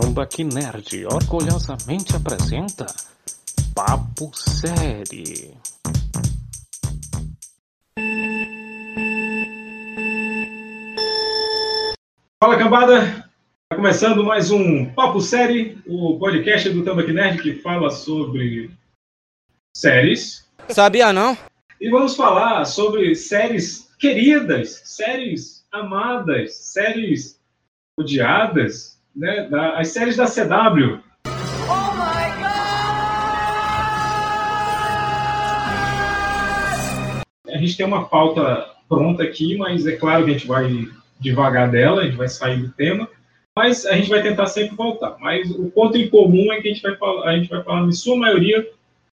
Tambaqui Nerd orgulhosamente apresenta Papo Série. Fala cambada, tá começando mais um Papo Série, o podcast do Tambaqui Nerd que fala sobre séries. Sabia não? E vamos falar sobre séries queridas, séries amadas, séries odiadas, né? Da- as séries da CW. A gente tem uma pauta pronta aqui, mas é claro que a gente vai devagar dela, a gente vai sair do tema, mas a gente vai tentar sempre voltar. Mas o ponto em comum é que a gente vai falar, a gente vai falar, em sua maioria,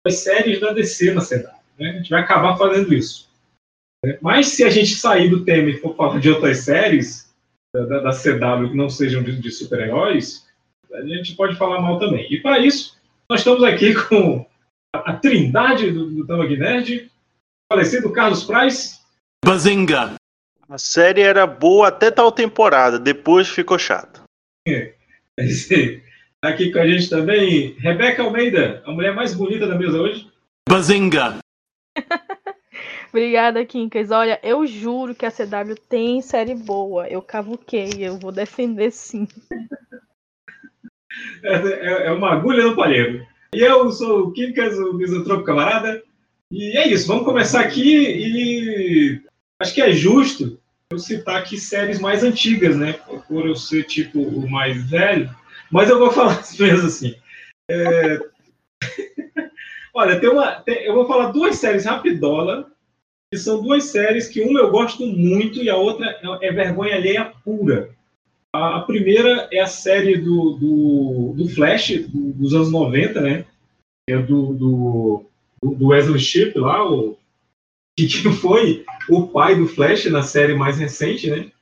das séries da DC na CW. Né? A gente vai acabar fazendo isso. Mas se a gente sair do tema e for falar de outras séries da, da- CW que não sejam de, de super-heróis, a gente pode falar mal também. E para isso, nós estamos aqui com a, a trindade do, do Tamag Nerd, falecido Carlos Price, Bazinga! A série era boa até tal temporada, depois ficou chata. Esse- Tá aqui com a gente também, Rebeca Almeida, a mulher mais bonita da mesa hoje. Bazinga! Obrigada, Quincas. Olha, eu juro que a CW tem série boa. Eu cavuquei, eu vou defender sim. É, é- é uma agulha no palheiro. E eu sou o Quincas, o misantropo camarada. E é isso, vamos começar aqui e acho que é justo eu citar aqui séries mais antigas, né? Por- eu ser tipo o mais velho. Mas eu vou falar mesmo assim. É, Olha, tem uma, tem- eu vou falar duas séries rapidola, que são duas séries que uma eu gosto muito e a outra é, vergonha alheia pura. A, primeira é a série do, do, do Flash, do- dos anos 90, né? É do, do, do Wesley Shipp lá, o, que, que foi o pai do Flash na série mais recente, né?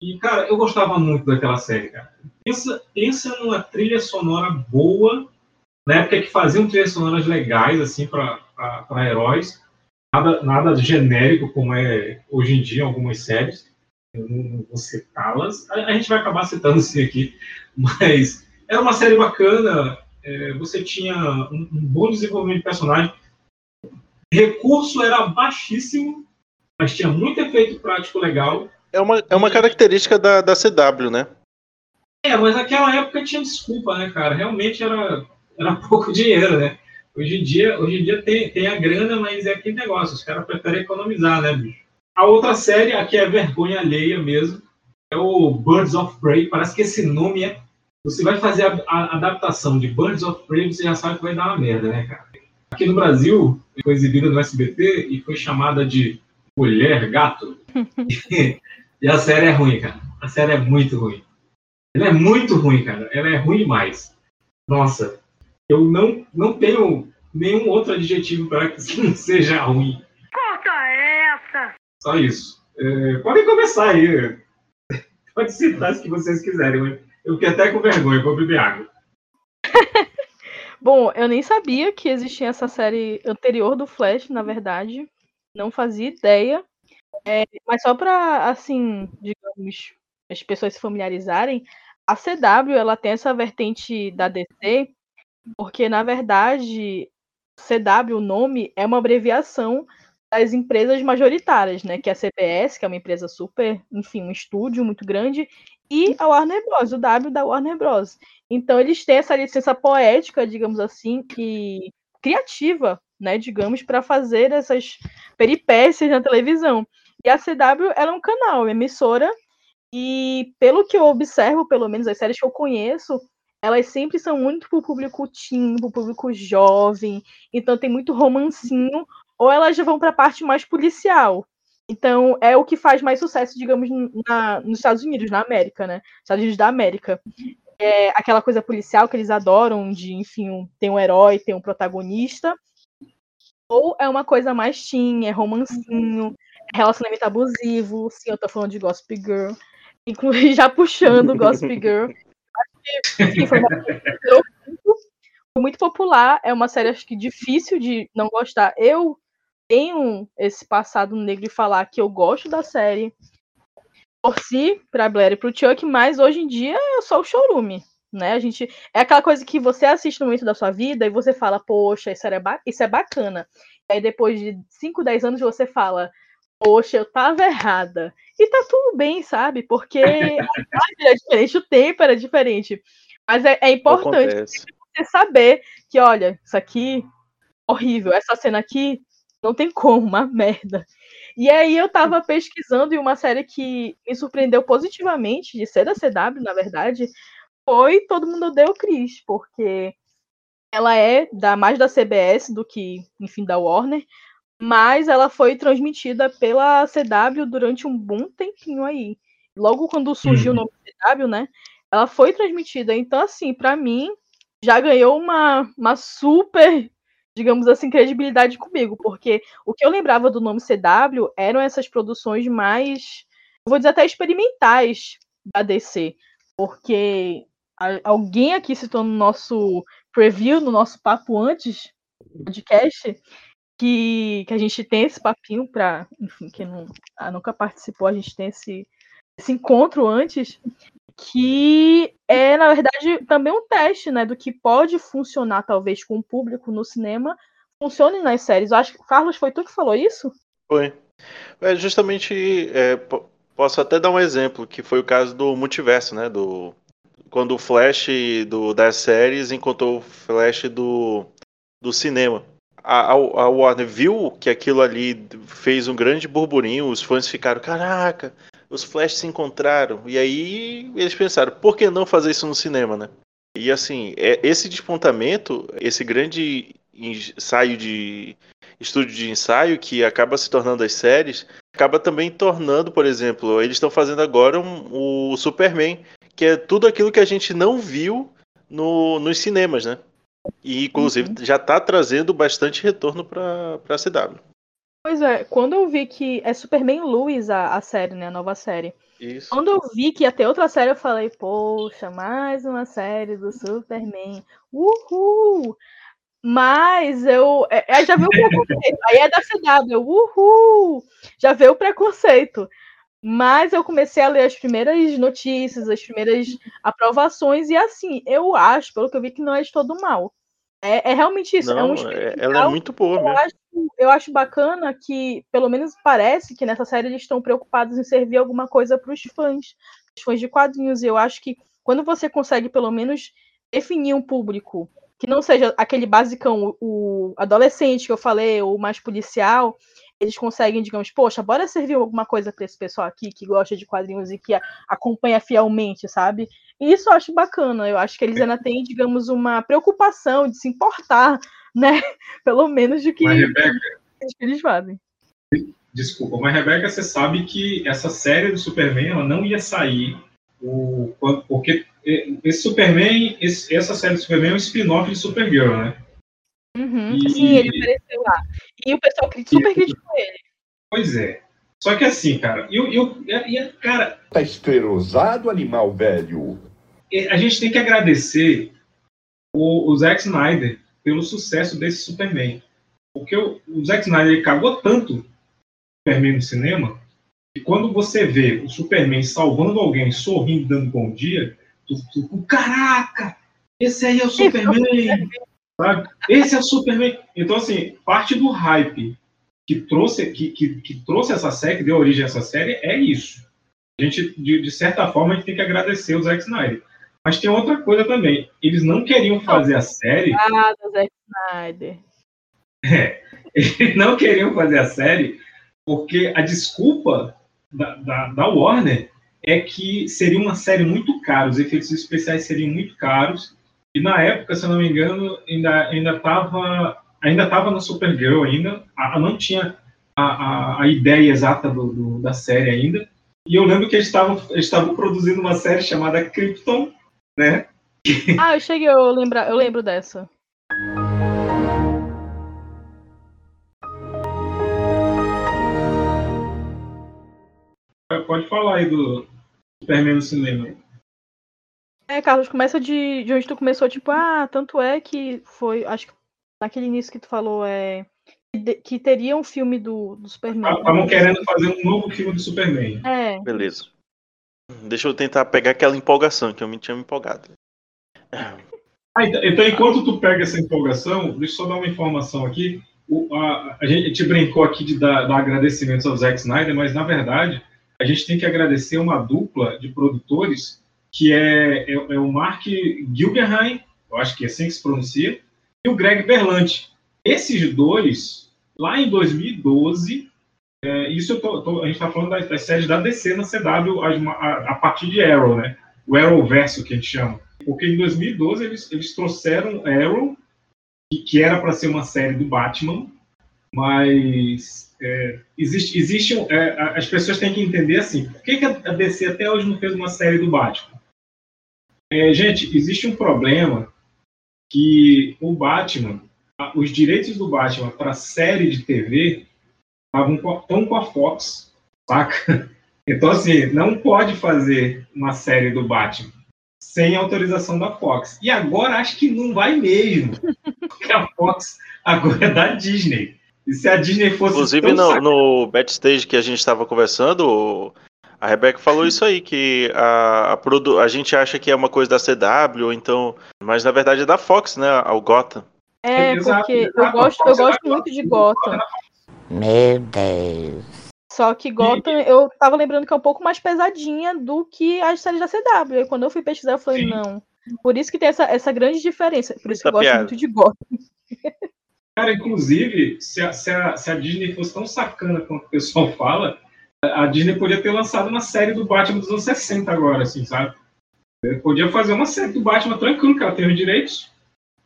E, cara, eu gostava muito daquela série, cara. Pensa, pensa numa trilha sonora boa, na época que faziam trilhas sonoras legais, assim, para heróis. Nada, nada genérico como é hoje em dia em algumas séries. Eu não vou citá-las. A, a gente vai acabar citando isso aqui. Mas era uma série bacana. é, você tinha um, um bom desenvolvimento de personagem. Recurso era baixíssimo, mas tinha muito efeito prático legal. É uma, é uma característica da, da CW, né? É, mas naquela época tinha desculpa, né, cara? Realmente era, era pouco dinheiro, né? Hoje em dia, hoje em dia tem, tem a grana, mas é aquele negócio, os caras preferem economizar, né, bicho? A outra série, aqui é vergonha alheia mesmo, é o Birds of Prey. Parece que esse nome é. Você vai fazer a, a adaptação de Birds of Prey, você já sabe que vai dar uma merda, né, cara? Aqui no Brasil, foi exibida no SBT e foi chamada de Mulher Gato. e a série é ruim, cara. A série é muito ruim. Ela é muito ruim, cara. Ela é ruim demais. Nossa, eu não, não tenho nenhum outro adjetivo para que não seja ruim. Corta essa! Só isso. É, podem começar aí. Pode citar as que vocês quiserem. Eu fiquei até com vergonha, vou beber água. Bom, eu nem sabia que existia essa série anterior do Flash, na verdade. Não fazia ideia. É, mas só pra, assim, digamos, as pessoas se familiarizarem, a CW, ela tem essa vertente da DC, porque, na verdade, CW, o nome, é uma abreviação das empresas majoritárias, né? Que é a CBS, que é uma empresa super, enfim, um estúdio muito grande, e a Warner Bros., o W da Warner Bros. Então eles têm essa licença poética, digamos assim, e criativa, né, digamos, para fazer essas peripécias na televisão. E a CW ela é um canal, uma emissora, e pelo que eu observo, pelo menos as séries que eu conheço, elas sempre são muito para o público teen, para o público jovem, então tem muito romancinho, ou elas já vão para a parte mais policial. Então é o que faz mais sucesso, digamos, na- nos Estados Unidos, na América, né? Estados Unidos da América é aquela coisa policial que eles adoram, de, enfim, um- tem um herói, tem um protagonista. Ou é uma coisa mais teen, é romancinho, é relacionamento abusivo. Sim, eu tô falando de Gossip Girl. Inclusive, já puxando Gossip Girl. Foi muito, popular. É uma série, acho que, difícil de não gostar. Eu tenho esse passado negro de falar que eu gosto da série. Torci pra Blair e pro Chuck, mas hoje em dia é só o showroom. né? A gente é aquela coisa que você assiste no momento da sua vida e você fala, poxa, isso, era ba... isso é bacana. E aí depois de 5, 10 anos você fala, poxa, eu tava errada. E tá tudo bem, sabe? Porque a imagem era diferente, o tempo era diferente. Mas é, é importante você saber que, olha, isso aqui horrível, essa cena aqui não tem como, uma merda. E aí eu tava pesquisando e uma série que me surpreendeu positivamente, de ser da CW, na verdade, foi Todo Mundo Odeia o Chris, porque ela é da mais da CBS do que, enfim, da Warner, mas ela foi transmitida pela CW durante um bom tempinho aí. Logo quando surgiu o nome CW, né? Ela foi transmitida. Então, assim, pra mim, já ganhou uma, uma super, digamos assim, credibilidade comigo, porque o que eu lembrava do nome CW eram essas produções mais, eu vou dizer até experimentais da DC, porque alguém aqui citou no nosso preview, no nosso papo antes do podcast, que, que a gente tem esse papinho para, enfim, quem não, ah, nunca participou, a gente tem esse, esse encontro antes, que é, na verdade, também um teste, né, do que pode funcionar, talvez, com o público no cinema, funcione nas séries. Eu acho que, Carlos, foi tu que falou isso? Foi. É justamente. é, po- posso até dar um exemplo, que foi o caso do multiverso, né? Do, quando o Flash do, das séries encontrou o Flash do, do cinema. A, a, Warner viu que aquilo ali fez um grande burburinho, os fãs ficaram, caraca, os Flash se encontraram. E aí eles pensaram, por que não fazer isso no cinema, né? E assim, é, esse despontamento, esse grande ensaio de estúdio de ensaio que acaba se tornando as séries, acaba também tornando, por exemplo, eles estão fazendo agora um- o Superman, que é tudo aquilo que a gente não viu no, nos cinemas, né? E inclusive já está trazendo bastante retorno para a CW. Pois é, quando eu vi que é Superman Lewis a, a série, né, a nova série, Isso. Quando eu vi que ia ter outra série, eu falei, poxa, mais uma série do Superman. Uhul! Mas eu. é- Aí já veio o preconceito. Aí é da CW, uhul! Já veio o preconceito. Mas eu comecei a ler as primeiras notícias, as primeiras aprovações, e assim, eu acho, pelo que eu vi, que não é de todo mal. É, é realmente isso. é um Não, é- experimental ela é muito boa eu mesmo. acho, eu acho bacana que, pelo menos parece que nessa série eles estão preocupados em servir alguma coisa para os fãs, os fãs de quadrinhos. E eu acho que quando você consegue, pelo menos, definir um público que não seja aquele basicão, o adolescente que eu falei, ou mais policial, eles conseguem, digamos, poxa, bora servir alguma coisa para esse pessoal aqui que gosta de quadrinhos e que acompanha fielmente, sabe? E isso eu acho bacana. Eu acho que eles ainda têm, digamos, uma preocupação de se importar, né? Pelo menos de que Mas, Rebeca, que eles fazem. desculpa, mas Rebeca, você sabe que essa série do Superman ela não ia sair o, porque esse Superman, esse- essa série do Superman é um spin-off de Supergirl, né? Uhum. E- Sim, ele apareceu lá. E o pessoal super criticou ele. Pois é. Só que assim, cara, eu, eu, e- e, cara, Tá esclerosado, animal velho. a gente tem que agradecer o, o Zack Snyder pelo sucesso desse Superman. Porque o, o Zack Snyder ele cagou tanto o Superman no cinema que quando você vê o Superman salvando alguém, sorrindo, dando bom dia, tu, tu caraca, esse aí é o Superman, sabe? Esse é o Superman. Então, assim, parte do hype que trouxe, que, que, que trouxe essa série, que deu origem a essa série, é isso. A gente, de, de certa forma, a gente tem que agradecer o Zack Snyder. Mas tem outra coisa também. Eles não queriam fazer a série. Ah, do Zack Snyder. Eles não queriam fazer a série porque a desculpa da, da, da Warner é que seria uma série muito cara, os efeitos especiais seriam muito caros. E na época, se eu não me engano, ainda ainda estava ainda tava no Supergirl ainda, a, não tinha a, a, a ideia exata do, do- da série ainda. E eu lembro que eles estavam eles estavam produzindo uma série chamada Krypton, né? Ah, eu cheguei, eu lembro, eu lembro dessa. Pode falar aí do Superman no cinema. É, Carlos, começa de, de onde tu começou, tipo, ah, tanto é que foi, acho que naquele início que tu falou, é que de- que teria um filme do, do Superman. Estavam querendo fazer um novo filme do Superman. É, Beleza. Deixa eu tentar pegar aquela empolgação que eu me tinha me empolgado. Ah, então, então, enquanto tu pega essa empolgação, deixa eu só dar uma informação aqui. O, a, a, gente brincou aqui de dar, dar agradecimentos ao Zack Snyder, mas na verdade a gente tem que agradecer uma dupla de produtores que é, é, é o Mark Guggenheim, eu acho que é assim que se pronuncia, e o Greg Berlanti. Esses dois, lá em 2012, é, isso tô, tô, a gente está falando das, das, séries da DC na CW a, a, a, partir de Arrow, né? O Arrowverso que a gente chama. Porque em 2012 eles, eles trouxeram Arrow, que, que era para ser uma série do Batman, mas é, existe, existe é, as pessoas têm que entender assim, por que, que a DC até hoje não fez uma série do Batman? É, gente, existe um problema que o Batman, os direitos do Batman para série de TV estavam com a Fox, saca? Então, assim, não pode fazer uma série do Batman sem autorização da Fox. E agora acho que não vai mesmo, porque a Fox agora é da Disney. E se a Disney fosse. Inclusive, no, no backstage que a gente estava conversando, a Rebeca falou isso aí, que a, a, produ... a gente acha que é uma coisa da CW, então. Mas na verdade é da Fox, né? O Gotham. É, porque eu gosto, eu gosto muito de Gotham. Meu Deus. Só que Gotham, eu tava lembrando que é um pouco mais pesadinha do que as séries da CW. E quando eu fui pesquisar, eu falei, Sim. não. Por isso que tem essa, essa grande diferença. Por isso que eu gosto piada. muito de Gotham. Cara, inclusive, se a, se, a, se a Disney fosse tão sacana como o pessoal fala, a Disney podia ter lançado uma série do Batman dos anos 60 agora, assim, sabe? podia fazer uma série do Batman tranquilo, que ela tem os direitos.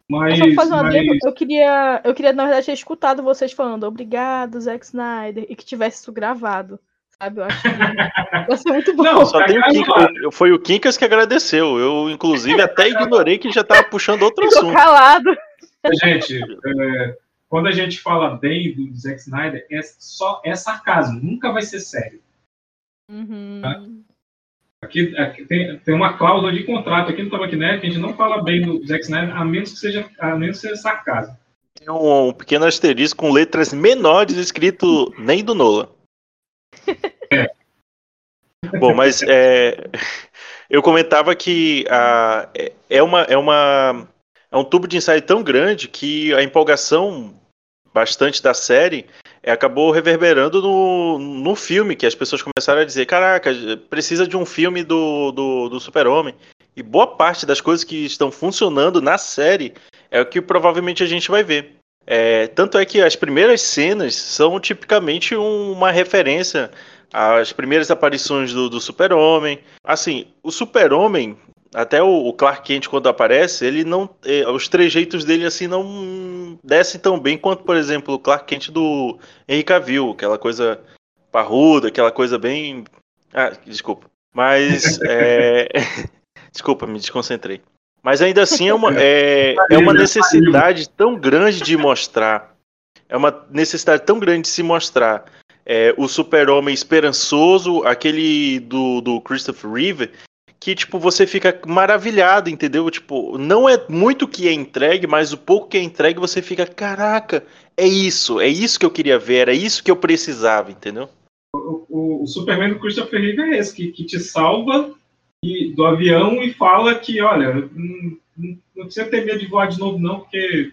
Mas, eu, fazer mas... eu queria, eu queria, na verdade, ter escutado vocês falando obrigado, Zack Snyder, e que tivesse isso gravado. Sabe? Eu acho que vai ser muito bom. Não, só tem o Kinkas, foi o Kinkas que agradeceu. Eu, inclusive, até ignorei que já estava puxando outro Ficou assunto. calado. Gente, é, quando a gente fala bem do Zack Snyder, é só é sarcasmo, nunca vai ser sério. Uhum. Tá? Aqui, aqui, tem, tem uma cláusula de contrato aqui no Nerd que a gente não fala bem do Zack Snyder, a menos que seja, a menos que seja sarcasmo. Tem um, um pequeno asterisco com letras menores escrito nem do Nola. É. Bom, mas é, eu comentava que a, é, uma, é, uma, é um tubo de ensaio tão grande que a empolgação bastante da série é, acabou reverberando no, no filme, que as pessoas começaram a dizer: caraca, precisa de um filme do, do, do Super-Homem. E boa parte das coisas que estão funcionando na série é o que provavelmente a gente vai ver. É, tanto é que as primeiras cenas são tipicamente uma referência às primeiras aparições do, do Super-Homem. Assim, o Super-Homem, até o, Clark Kent quando aparece, ele não, é, os trejeitos dele assim não descem tão bem quanto, por exemplo, o Clark Kent do Henry Cavill, aquela coisa parruda, aquela coisa bem, ah, desculpa, mas é... desculpa, me desconcentrei. Mas ainda assim é uma, é, é uma necessidade tão grande de mostrar, é uma necessidade tão grande de se mostrar é, o super-homem esperançoso, aquele do, do Christopher Reeve, que, tipo, você fica maravilhado, entendeu? Tipo, não é muito que é entregue, mas o pouco que é entregue você fica, caraca, é isso, é isso que eu queria ver, é isso que eu precisava, entendeu? O, o, o Superman do Christopher Reeve é esse, que, que te salva e, do avião e fala que, olha, não, não, precisa ter medo de voar de novo, não, porque,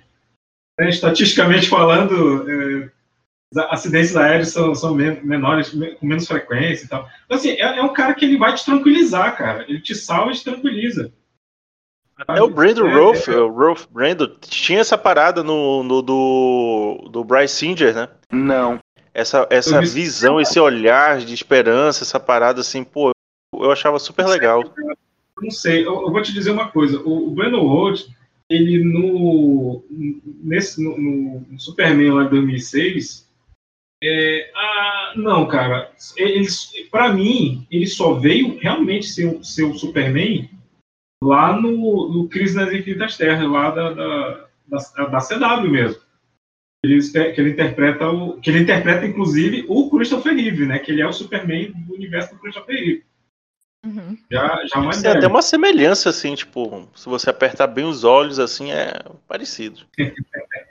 né, estatisticamente falando, é, acidentes aéreos são, são menores, com menos frequência e tal. Então, assim, é, é, um cara que ele vai te tranquilizar, cara. Ele te salva e te tranquiliza. É o Brandon é, Rolf, é, o Rolf Brandon, tinha essa parada no, no do, do Bryce Singer, né? Não. Essa, essa visão, esse olhar de esperança, essa parada assim, pô, eu achava super legal. Não sei, eu, eu vou te dizer uma coisa. O, o Brandon Road, ele no, nesse, no, no Superman lá de 2006, é, ah, não, cara. Para mim, ele só veio realmente ser, ser o Superman lá no, no Crise nas Infinitas Terras, lá da, da, da, da CW mesmo. Ele, que ele interpreta o, que ele interpreta inclusive o Christopher Reeve, né? Que ele é o Superman do universo do Christopher Reeve. Uhum. Já, já mais Tem até uma semelhança, assim, tipo, se você apertar bem os olhos, assim, é parecido.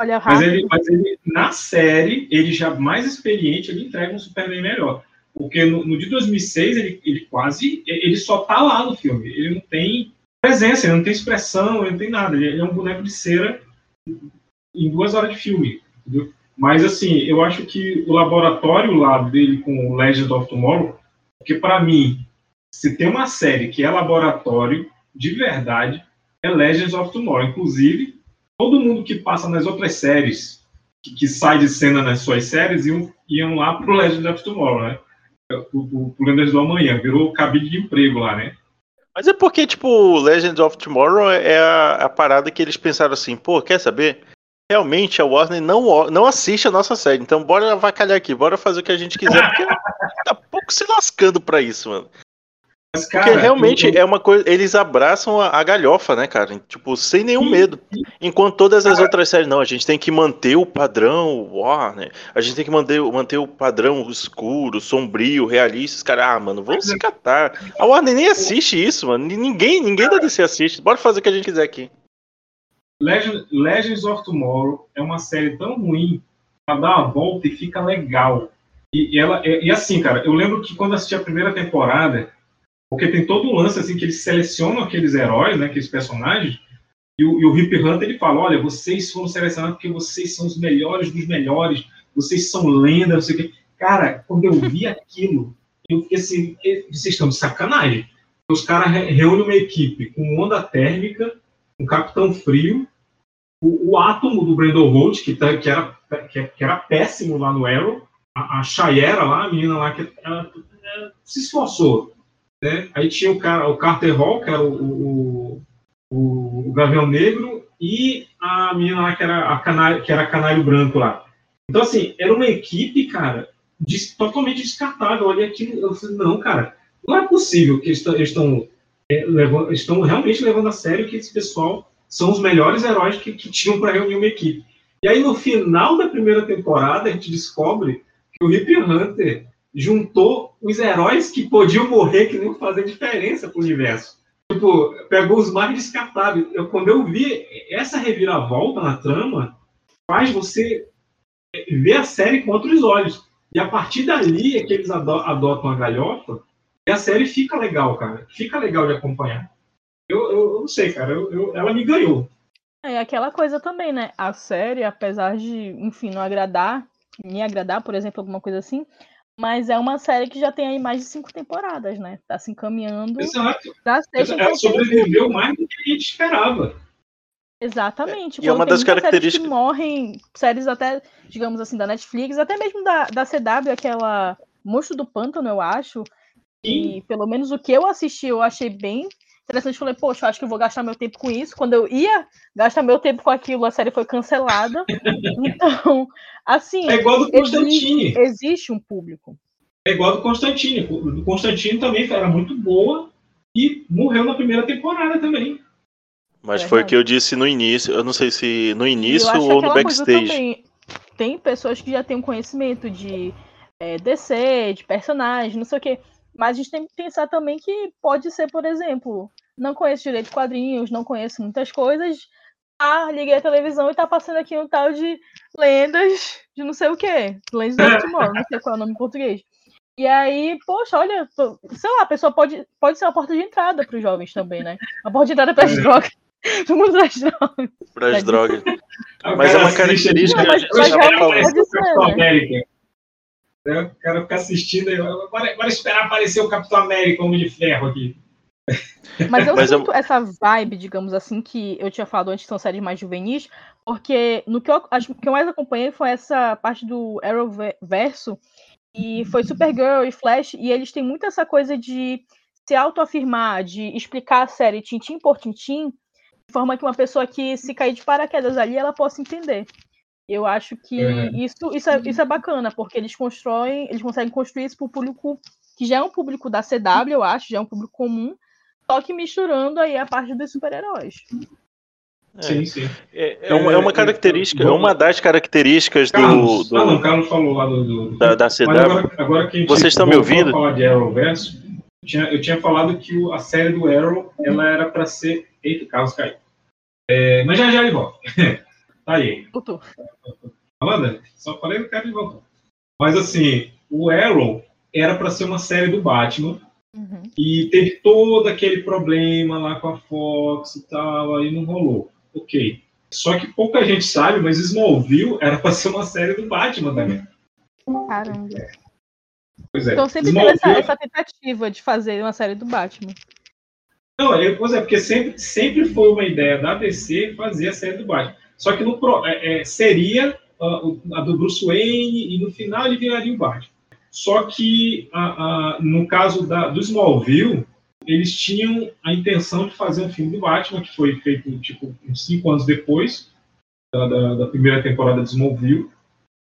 Olha mas, ele, mas ele, na série, ele já mais experiente, ele entrega um Superman melhor. Porque no, no de 2006, ele, ele quase. Ele só tá lá no filme. Ele não tem presença, ele não tem expressão, ele não tem nada. Ele é um boneco de cera em duas horas de filme. Entendeu? Mas, assim, eu acho que o laboratório lá dele com o Legend of Tomorrow, porque para mim, se tem uma série que é laboratório de verdade, é Legends of Tomorrow. Inclusive, todo mundo que passa nas outras séries, que, que sai de cena nas suas séries, iam, iam lá pro Legends of Tomorrow, né? O, o, o Lendas do Amanhã, virou cabide de emprego lá, né? Mas é porque, tipo, Legends of Tomorrow é a, a, parada que eles pensaram assim, pô, quer saber? Realmente a Warner não, não assiste a nossa série, então bora avacalhar aqui, bora fazer o que a gente quiser, porque tá pouco se lascando pra isso, mano. Mas, cara, Porque realmente eu, é uma coisa. Eles abraçam a, a, galhofa, né, cara? Tipo, sem nenhum sim, medo. Sim. Enquanto todas as cara, outras séries, não, a gente tem que manter o padrão Warner. A gente tem que manter, manter o padrão escuro, sombrio, realista. Os caras, ah, mano, vamos se catar. A Warner nem assiste isso, mano. Ninguém, ninguém da DC assiste. Bora fazer o que a gente quiser aqui. Legend, Legends of Tomorrow é uma série tão ruim pra dar uma volta e fica legal. E, ela, e, e assim, cara, eu lembro que quando assisti a primeira temporada porque tem todo um lance assim que eles selecionam aqueles heróis, né, aqueles personagens, e o, e o Hip Hunter ele fala: olha, vocês foram selecionados porque vocês são os melhores dos melhores, vocês são lendas, não sei o quê. Cara, quando eu vi aquilo, eu fiquei assim: vocês estão de sacanagem. Os caras reúnem uma equipe com onda térmica, um Capitão Frio, o, o átomo do Brandon Holt, que, tá, que, era, que, que, era péssimo lá no Arrow, a, a Shayera lá, a menina lá que ela, ela se esforçou né? Aí tinha o, cara, o Carter Hall, que era o, o, o, Gavião Negro, e a menina lá que era, a canário, que era canário branco lá. Então, assim, era uma equipe, cara, totalmente descartável. Olha aquilo, eu falei, não, cara, não é possível que eles estão, é, levando, estão realmente levando a sério que esse pessoal são os melhores heróis que, que tinham para reunir uma equipe. E aí, no final da primeira temporada, a gente descobre que o Hip Hunter juntou os heróis que podiam morrer, que não fazer diferença pro universo. Tipo, pegou os mais descartáveis. Eu, quando eu vi essa reviravolta na trama, faz você ver a série com outros olhos. E a partir dali é que eles adotam a galhofa e a série fica legal, cara. Fica legal de acompanhar. Eu, eu, eu não sei, cara. Eu, ela me ganhou. É aquela coisa também, né? A série, apesar de, enfim, não agradar, me agradar, por exemplo, alguma coisa assim, mas é uma série que já tem aí mais de cinco temporadas, né? Tá se encaminhando. Exato. Sexta Ela sobreviveu mais do que a gente esperava. Exatamente. É, e é uma das características. que morrem, séries até, digamos assim, da Netflix, até mesmo da, da CW, aquela Monstro do Pântano, eu acho. Sim. E pelo menos o que eu assisti, eu achei bem interessante. Falei, poxa, eu acho que eu vou gastar meu tempo com isso. Quando eu ia gastar meu tempo com aquilo, a série foi cancelada. então, assim. É igual do Constantine. Existe, existe um público. É igual do Constantine. O Constantine também era muito boa e morreu na primeira temporada também. Mas é foi o que eu disse no início. Eu não sei se no início ou no backstage. Também, tem pessoas que já têm um conhecimento de é, DC, de personagem, não sei o quê. Mas a gente tem que pensar também que pode ser, por exemplo, não conheço direito quadrinhos, não conheço muitas coisas. Ah, liguei a televisão e tá passando aqui um tal de lendas de não sei o que. Lendas do Timor, não sei qual é o nome em português. E aí, poxa, olha, sei lá, a pessoa pode, pode ser uma porta de entrada para os jovens também, né? Uma porta de entrada para as é. drogas. Do mundo das drogas. Para as drogas. Mas é uma característica. Não, mas, mas realmente pode ser, né? O cara fica assistindo agora, agora esperar aparecer o Capitão América, Homem de Ferro aqui. Mas eu Mas sinto eu... essa vibe, digamos assim, que eu tinha falado antes, são séries mais juvenis, porque no que eu, acho, que eu mais acompanhei foi essa parte do Arrowverso, e foi Supergirl e Flash, e eles têm muito essa coisa de se autoafirmar, de explicar a série tintim por tintim, de forma que uma pessoa que se cair de paraquedas ali, ela possa entender. Eu acho que uhum. isso, isso, é, isso é bacana, porque eles constroem, eles conseguem construir isso para o público que já é um público da CW, eu acho, já é um público comum, só que misturando aí a parte dos super-heróis. É. Sim, sim. É, é, uma, é uma característica, é uma das características Carlos, do, do. Ah, não, o Carlos falou lá do. do da, da CW. Agora, agora que Vocês estão me ouvindo? falar de Arrowverso, eu tinha, eu tinha falado que a série do Arrow ela era para ser. Eita, Carlos caiu. É, mas já já ele volta. Tá aí. Voltou. Amanda, só falei que o cara voltou. Mas assim, o Arrow era para ser uma série do Batman, Uhum. E teve todo aquele problema lá com a Fox e tal, aí não rolou. Ok. Só que pouca gente sabe, mas Smallville era para ser uma série do Batman também. Caramba. Pois é. Então sempre teve essa, Smallville- essa tentativa de fazer uma série do Batman. Não, é, pois é, porque sempre, sempre foi uma ideia da DC fazer a série do Batman. Só que no, é, é, seria ah, o- a do Bruce Wayne e no final ele viraria o Batman. Só que a- a- no caso da, do Smallville, eles tinham a intenção de fazer um filme do Batman, que foi feito tipo uns cinco anos depois da, da- da primeira temporada de Smallville.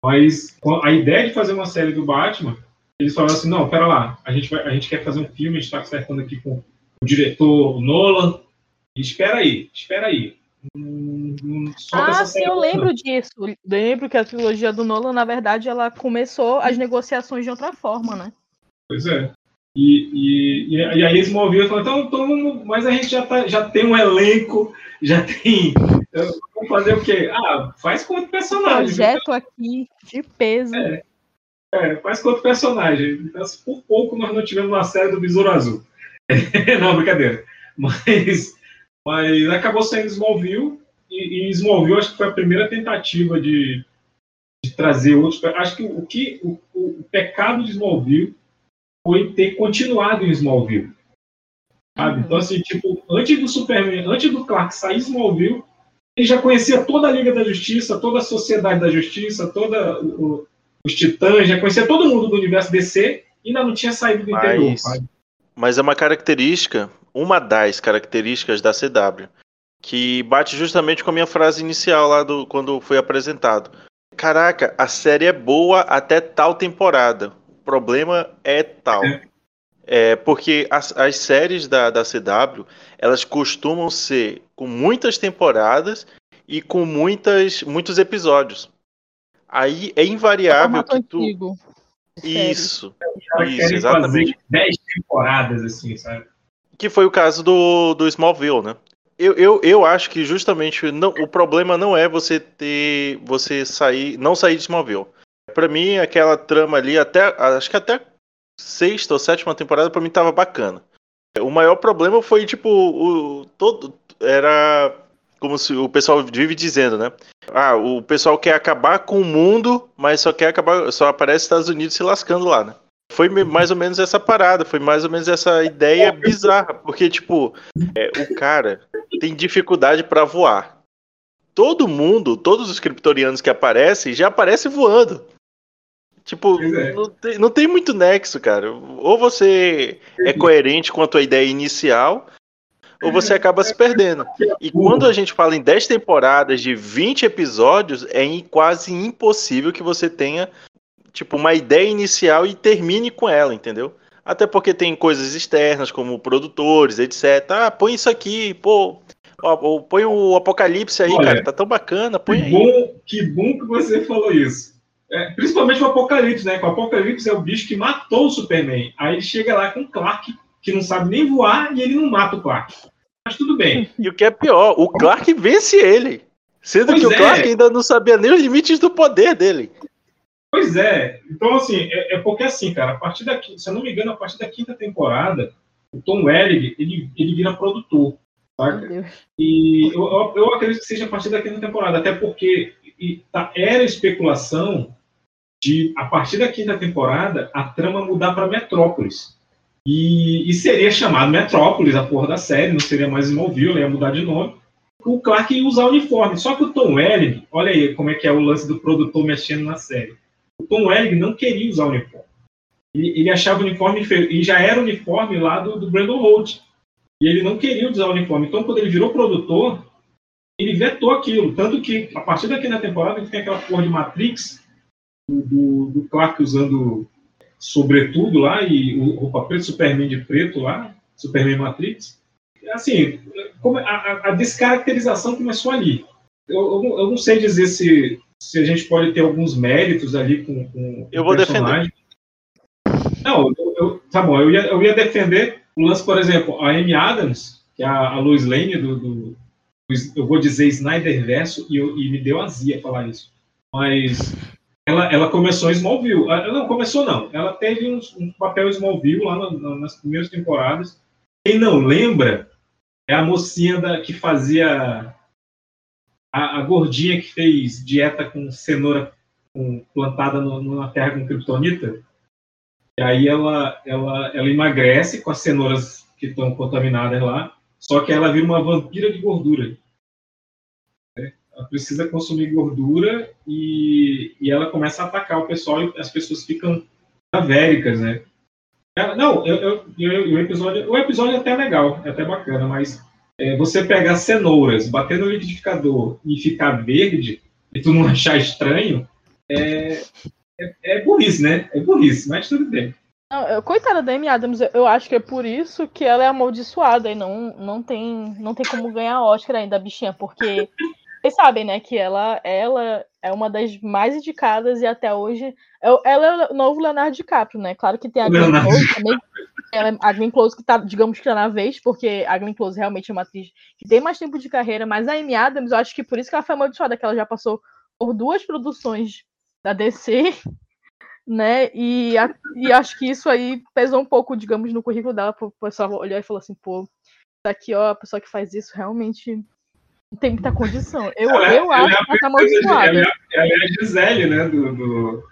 Mas a ideia de fazer uma série do Batman, eles falaram assim, não, pera lá, a gente, vai, a gente quer fazer um filme, a gente está acertando aqui com o diretor Nolan. Espera aí, espera aí. Ah, sim, eu lembro disso. Lembro que a trilogia do Nolan, na verdade, ela começou as negociações de outra forma, né? Pois é. E, e, e, e aí Smallville falou, então, então, mas a gente já, tá, já tem um elenco, já tem. então, Vamos fazer o quê? Ah, faz com outro personagem. Projeto aqui de peso. É, faz com outro personagem. Então, por pouco nós não tivemos uma série do Besouro Azul. não, brincadeira. Mas, mas acabou saindo Smallville. E, e Smallville acho que foi a primeira tentativa de, de trazer outros. Acho que o que o, o- pecado de Smallville foi ter continuado em Smallville. Sabe? Então, assim, tipo, antes do Superman, antes do Clark sair Smallville, ele já conhecia toda a Liga da Justiça, toda a Sociedade da Justiça, toda o- os Titãs, já conhecia todo mundo do universo DC e ainda não tinha saído do Mas- interior. sabe? Mas é uma característica, uma das características da CW, que bate justamente com a minha frase inicial lá do quando foi apresentado. Caraca, a série é boa até tal temporada. O problema é tal. É. Porque as, as séries da, da CW, elas costumam ser com muitas temporadas e com muitas, muitos episódios. Aí é invariável que tu. antigo. Isso. Isso, exatamente. fazer 10 temporadas, assim, sabe? Que foi o caso do, do Smallville, né? Eu, eu, eu acho que justamente não, o problema não é você ter. você sair. não sair de Smallville. Pra mim, aquela trama ali, até. Acho que até sexta ou sétima temporada, pra mim tava bacana. O maior problema foi, tipo, o. todo. Era. Como se o pessoal vive dizendo, né? Ah, o pessoal quer acabar com o mundo, mas só quer acabar. Só aparece Estados Unidos se lascando lá, né? Foi mais ou menos essa parada, foi mais ou menos essa ideia bizarra, porque, tipo, é, o cara tem dificuldade pra voar. Todo mundo, todos os criptorianos que aparecem, já aparecem voando. Tipo, é. não, tem, não tem muito nexo, cara. Ou você é coerente com a tua ideia inicial, ou você acaba se perdendo. E quando a gente fala em 10 temporadas de 20 episódios, é quase impossível que você tenha tipo uma ideia inicial e termine com ela, entendeu? Até porque tem coisas externas, como produtores, etc. Ah, põe isso aqui, pô. ó, põe o Apocalipse aí, Olha, cara. Tá tão bacana, põe Que aí. bom, que bom que você falou isso. É, principalmente o Apocalipse, né? O Apocalipse é o bicho que matou o Superman. Aí ele chega lá com o Clark, que não sabe nem voar, e ele não mata o Clark. Mas tudo bem. E o que é pior, o Clark vence ele. Sendo Pois que o é. Clark ainda não sabia nem os limites do poder dele. Pois é. Então, assim, é, é porque assim, cara, a partir da se eu não me engano, a partir da quinta temporada, o Tom Welling, ele, ele vira produtor. Saca? E eu, eu, eu acredito que seja a partir da quinta temporada, até porque e tá- era especulação de, a partir da quinta temporada, a trama mudar para Metrópolis. E, e seria chamado Metrópolis, a porra da série, não seria mais Smallville, ia mudar de nome. O Clark ia usar uniforme. Só que o Tom Welling, olha aí como é que é o lance do produtor mexendo na série. O Tom Welling não queria usar uniforme. Ele, ele achava o uniforme feio. E já era o uniforme lá do, do Brandon Holt. E ele não queria usar o uniforme. Então, quando ele virou produtor, ele vetou aquilo. Tanto que, a partir daqui na temporada, ele tem aquela porra de Matrix, do, do, Clark usando sobretudo lá, e o roupa preta, Superman de preto lá, Superman Matrix. Assim, a, a- a descaracterização começou ali. Eu, eu eu não sei dizer se, se a gente pode ter alguns méritos ali com, com Eu vou personagem. Não, eu, eu- tá bom, eu ia, eu ia defender o lance, por exemplo, a Amy Adams, que é a, a Lois Lane do, do, do- eu vou dizer Snyder Verso, e, eu- e me deu azia falar isso. Mas ela, ela começou em Smallville. Ela não começou, não. Ela teve um, um papel em Smallville lá na, na, nas primeiras temporadas. Quem não lembra é a mocinha da, que fazia. A, a gordinha que fez dieta com cenoura com, plantada no, numa terra com kryptonita. E aí ela, ela, ela emagrece com as cenouras que estão contaminadas lá, só que ela vira uma vampira de gordura ela precisa consumir gordura e, e ela começa a atacar o pessoal e as pessoas ficam avéricas, né? Não, eu, eu, eu, o, episódio, o episódio é até legal, é até bacana, mas é, você pegar cenouras, bater no liquidificador e ficar verde, e tu não achar estranho, é, é, é burrice, né? É burrice, mas tudo bem. Não, coitada da Amy Adams, eu acho que é por isso que ela é amaldiçoada e não, não, tem, não tem como ganhar Oscar ainda, bichinha, porque vocês sabem, né, que ela, ela é uma das mais indicadas e até hoje. É ela é o novo Leonardo DiCaprio, né? Claro que tem a Glenn Close também. Ela, a Glenn Close que tá, digamos que tá na vez, porque a Glenn Close realmente é uma atriz que tem mais tempo de carreira, mas a Amy Adams, eu acho que por isso que ela foi amaldiçoada, que ela já passou por duas produções da DC, né? E, a, e acho que isso aí pesou um pouco, digamos, no currículo dela, o pessoal olhar e falou assim, pô, daqui, ó, a pessoa que faz isso realmente tem muita condição. Eu, ela, eu ela acho é que ela tá amaldiçoada. Ela, ela, é a Gisele, né? Do, do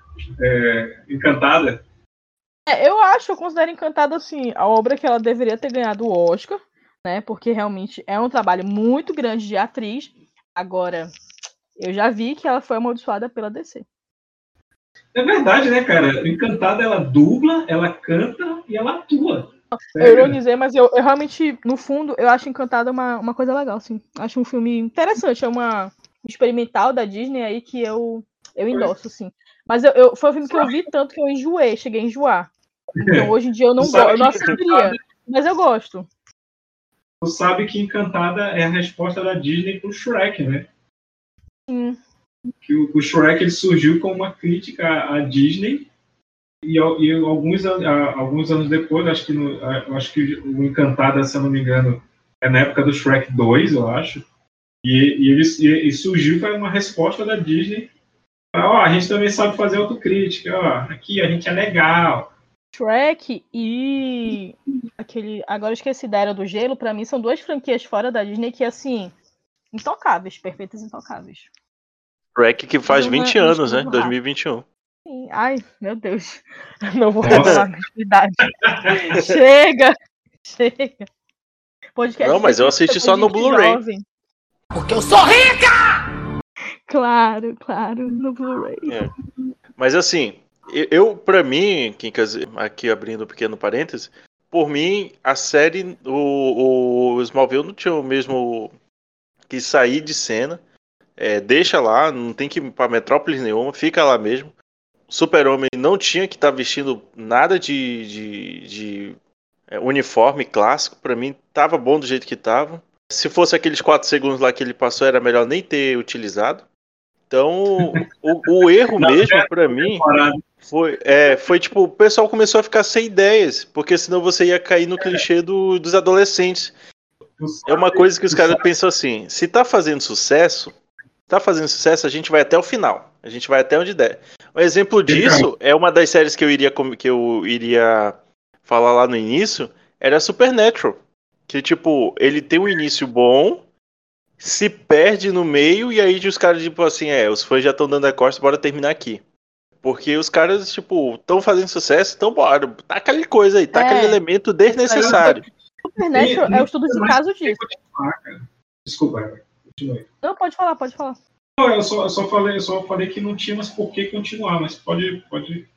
é, Encantada. É, eu acho, eu considero Encantada, assim, a obra que ela deveria ter ganhado o Oscar, né? Porque realmente é um trabalho muito grande de atriz. Agora, eu já vi que ela foi amaldiçoada pela DC. É verdade, né, cara? Encantada, ela dubla, ela canta e ela atua. Eu ironizei, mas eu, eu, realmente, no fundo, eu acho Encantada uma, uma coisa legal, sim. Acho um filme interessante, é uma experimental da Disney aí que eu, eu endosso, sim. Mas eu, eu, foi um filme que eu vi tanto que eu enjoei, cheguei a enjoar. Então hoje em dia eu não gosto, eu não assistiria, mas eu gosto. Tu sabe que Encantada é a resposta da Disney pro Shrek, né? Sim. Que o, o Shrek ele surgiu como uma crítica à Disney e, e alguns, alguns anos depois, acho que, no, acho que o Encantada, se eu não me engano, é na época do Shrek 2, eu acho. E, e, ele, e, e surgiu foi uma resposta da Disney. Ó, a gente também sabe fazer autocrítica. Ó, aqui a gente é legal. Shrek e aquele. Agora eu esqueci da Era do Gelo, para mim são duas franquias fora da Disney que, assim, intocáveis, perfeitas intocáveis. Shrek que faz 20 anos, né? 2021. Sim. Ai, meu Deus. Não vou revelar minha idade. chega! Chega! Podcast não, mas eu assisti só no Blu-ray. Porque eu sou rica! Claro, claro, no Blu-ray. É. Mas assim, eu, eu para mim, Kinkas, aqui abrindo um pequeno parêntese, por mim, a série, o, o Smallville não tinha o mesmo que sair de cena. É, deixa lá, não tem que ir pra metrópole nenhuma, fica lá mesmo. Super-Homem não tinha que estar tá vestindo nada de, de, de é, uniforme clássico. Para mim, tava bom do jeito que tava. Se fosse aqueles 4 segundos lá que ele passou, era melhor nem ter utilizado. Então, o, o erro mesmo para mim foi, é, foi tipo, o pessoal começou a ficar sem ideias, porque senão você ia cair no clichê do, dos adolescentes. É uma coisa que os caras pensam assim: se tá fazendo sucesso, tá fazendo sucesso, a gente vai até o final. A gente vai até onde der. Um exemplo disso é uma das séries que eu iria que eu iria falar lá no início, era Supernatural, que tipo, ele tem um início bom, se perde no meio e aí os caras tipo assim, é, os fãs já estão dando a costa, bora terminar aqui. Porque os caras, tipo, estão fazendo sucesso, então bora, tá aquela coisa aí, tá é, aquele elemento desnecessário. Supernatural é o estudo de caso disso. Desculpa, continue. Não, pode falar, pode falar. Não, eu só, eu só, falei, eu só falei que não tinha mais por que continuar, mas pode. pode...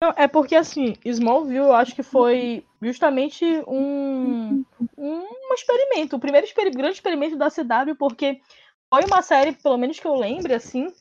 Não, é porque assim, Smallville eu acho que foi justamente um, um experimento, o primeiro exper grande experimento da CW, porque foi uma série, pelo menos que eu lembre, assim,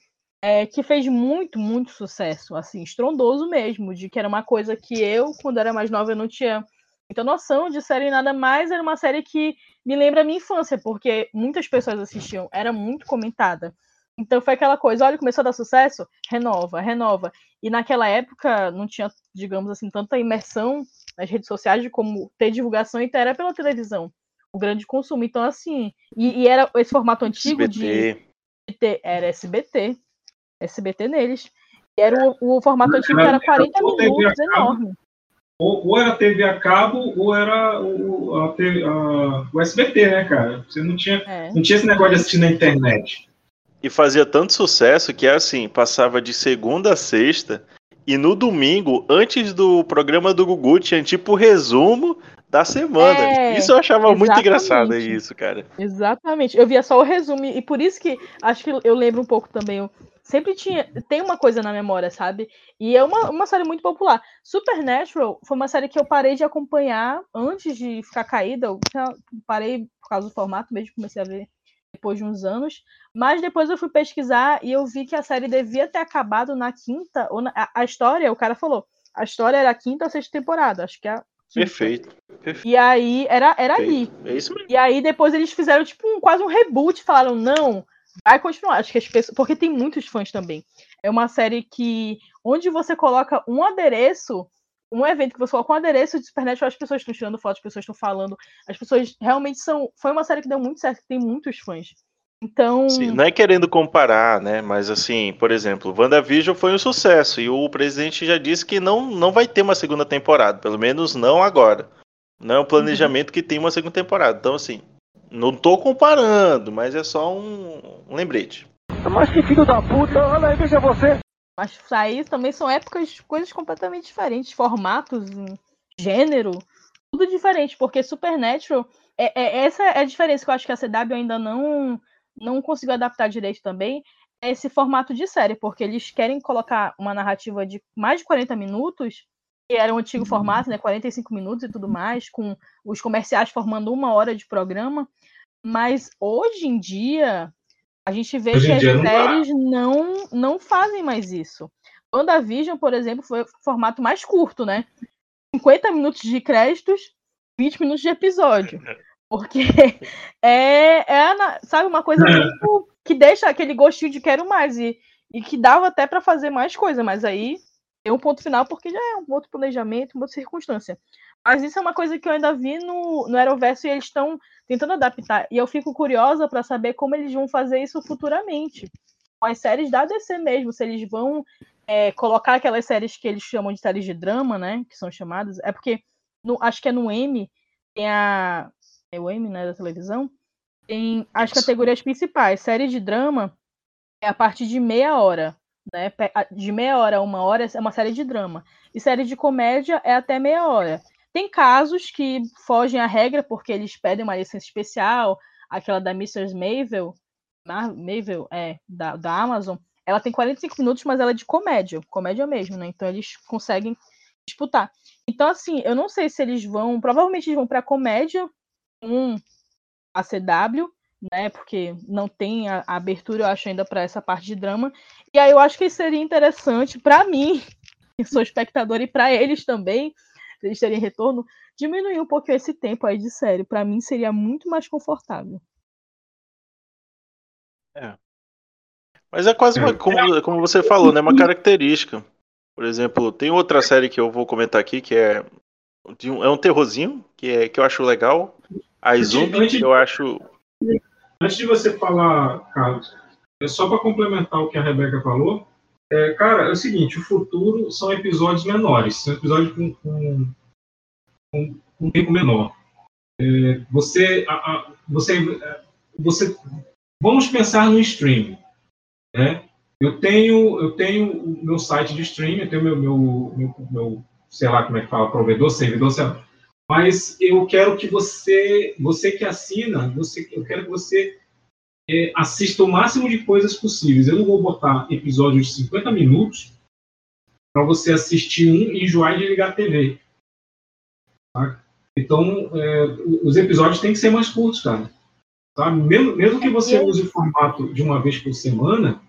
é, que fez muito, muito sucesso, assim, estrondoso mesmo, de que era uma coisa que eu, quando era mais nova, eu não tinha muita noção de série nada mais, era uma série que me lembra a minha infância, porque muitas pessoas assistiam, era muito comentada. Então foi aquela coisa, olha, começou a dar sucesso, renova, renova. E naquela época não tinha, digamos assim, tanta imersão nas redes sociais de como ter divulgação, então era pela televisão, o grande consumo. Então, assim, e, e era esse formato antigo de, de, ter, era SBT, SBT neles. E era o, o formato antigo que era 40 Ou TV a minutos, enorme. Ou, ou era TV a cabo, ou era o, a TV a- o SBT, né, cara? Você não tinha, É. não tinha esse negócio de assistir na internet. E fazia tanto sucesso que assim, passava de segunda a sexta. E no domingo, antes do programa do Gugu, tinha tipo o resumo da semana. É, isso eu achava muito exatamente. engraçado, isso, cara. Exatamente. Eu via só o resumo. E por isso que acho que eu lembro um pouco também. Eu sempre tinha. Tem uma coisa na memória, sabe? E é uma, uma série muito popular. Supernatural foi uma série que eu parei de acompanhar antes de ficar caída. Eu parei por causa do formato mesmo, comecei a ver depois de uns anos. Mas depois eu fui pesquisar e eu vi que a série devia ter acabado na quinta. Ou na- a, história, o cara falou. A história era a quinta ou sexta temporada. Acho que é. Perfeito. Perfeito. E aí era, era ali. É isso mesmo. E aí depois eles fizeram tipo um, quase um reboot, falaram, não, vai continuar. Acho que as pessoas. Porque tem muitos fãs também. É uma série que. Onde você coloca um adereço, um evento que você coloca um adereço de Supernatural, as pessoas estão tirando foto, as pessoas estão falando. As pessoas realmente são. Foi uma série que deu muito certo, que tem muitos fãs. Então. Sim, não é querendo comparar, né? Mas assim, por exemplo, WandaVision foi um sucesso e o presidente já disse que não, não vai ter uma segunda temporada, pelo menos não agora. Não é um planejamento que tem uma segunda temporada. Então, assim, não tô comparando, mas é só um, um lembrete. Mas que filho da puta, olha aí, veja você. Mas aí também são épocas, coisas completamente diferentes, formatos, gênero, tudo diferente, porque Supernatural, é, é- essa é a diferença que eu acho que a CW ainda não, não conseguiu adaptar direito também, é esse formato de série, porque eles querem colocar uma narrativa de mais de 40 minutos, que era o antigo formato, né, 45 minutos e tudo mais, com os comerciais formando uma hora de programa, mas hoje em dia a gente vê Hoje que as séries não, não fazem mais isso. WandaVision, por exemplo, foi o formato mais curto, né? 50 minutos de créditos, 20 minutos de episódio. Porque é, é sabe, uma coisa muito que deixa aquele gostinho de quero mais e, e que dava até para fazer mais coisa, mas aí tem um ponto final porque já é um outro planejamento, uma outra circunstância. Mas isso é uma coisa que eu ainda vi no, no Aeroverso e eles estão tentando adaptar. E eu fico curiosa para saber como eles vão fazer isso futuramente. Com as séries da DC mesmo, se eles vão é, colocar aquelas séries que eles chamam de séries de drama, né? Que são chamadas. É porque no- acho que é no M, tem a. É o M, né? Da televisão. Tem as Isso. categorias principais. Série de drama é a partir de meia hora. Né? De meia hora a uma hora é uma série de drama. E série de comédia é até meia hora. Tem casos que fogem à regra porque eles pedem uma licença especial, aquela da Mrs. Mavel, Mavel, é, da, da Amazon, ela tem 45 minutos, mas ela é de comédia, comédia mesmo, né? Então eles conseguem disputar. Então, assim, eu não sei se eles vão, provavelmente eles vão pra comédia com a CW, né? Porque não tem a, a abertura, eu acho, ainda para essa parte de drama. E aí eu acho que seria interessante para mim, que sou espectador, e para eles também, se eles terem retorno, diminuir um pouquinho esse tempo aí de série. Para mim seria muito mais confortável. Mas é quase uma, como, como você falou, né? Uma característica. Por exemplo, tem outra série que eu vou comentar aqui que é de um, é um terrorzinho que é que eu acho legal. A Zumbi, antes- eu acho Antes de você falar, Carlos, é só para complementar o que a Rebeca falou, é, cara, é o seguinte, o futuro são episódios menores, são episódios com, com, com, com tempo menor. É, você, a- a- você, é, você, vamos pensar no streaming, né? Eu tenho, eu tenho o meu site de streaming, eu tenho meu, meu, meu, meu sei lá como é que fala, provedor, servidor, sei lá. Mas eu quero que você, você que assina, você, eu quero que você é, assista o máximo de coisas possíveis. Eu não vou botar episódios de 50 minutos para você assistir um e enjoar de ligar a TV. tá? Então, é, os episódios têm que ser mais curtos, cara. Tá? Mesmo, mesmo que você use o formato de uma vez por semana,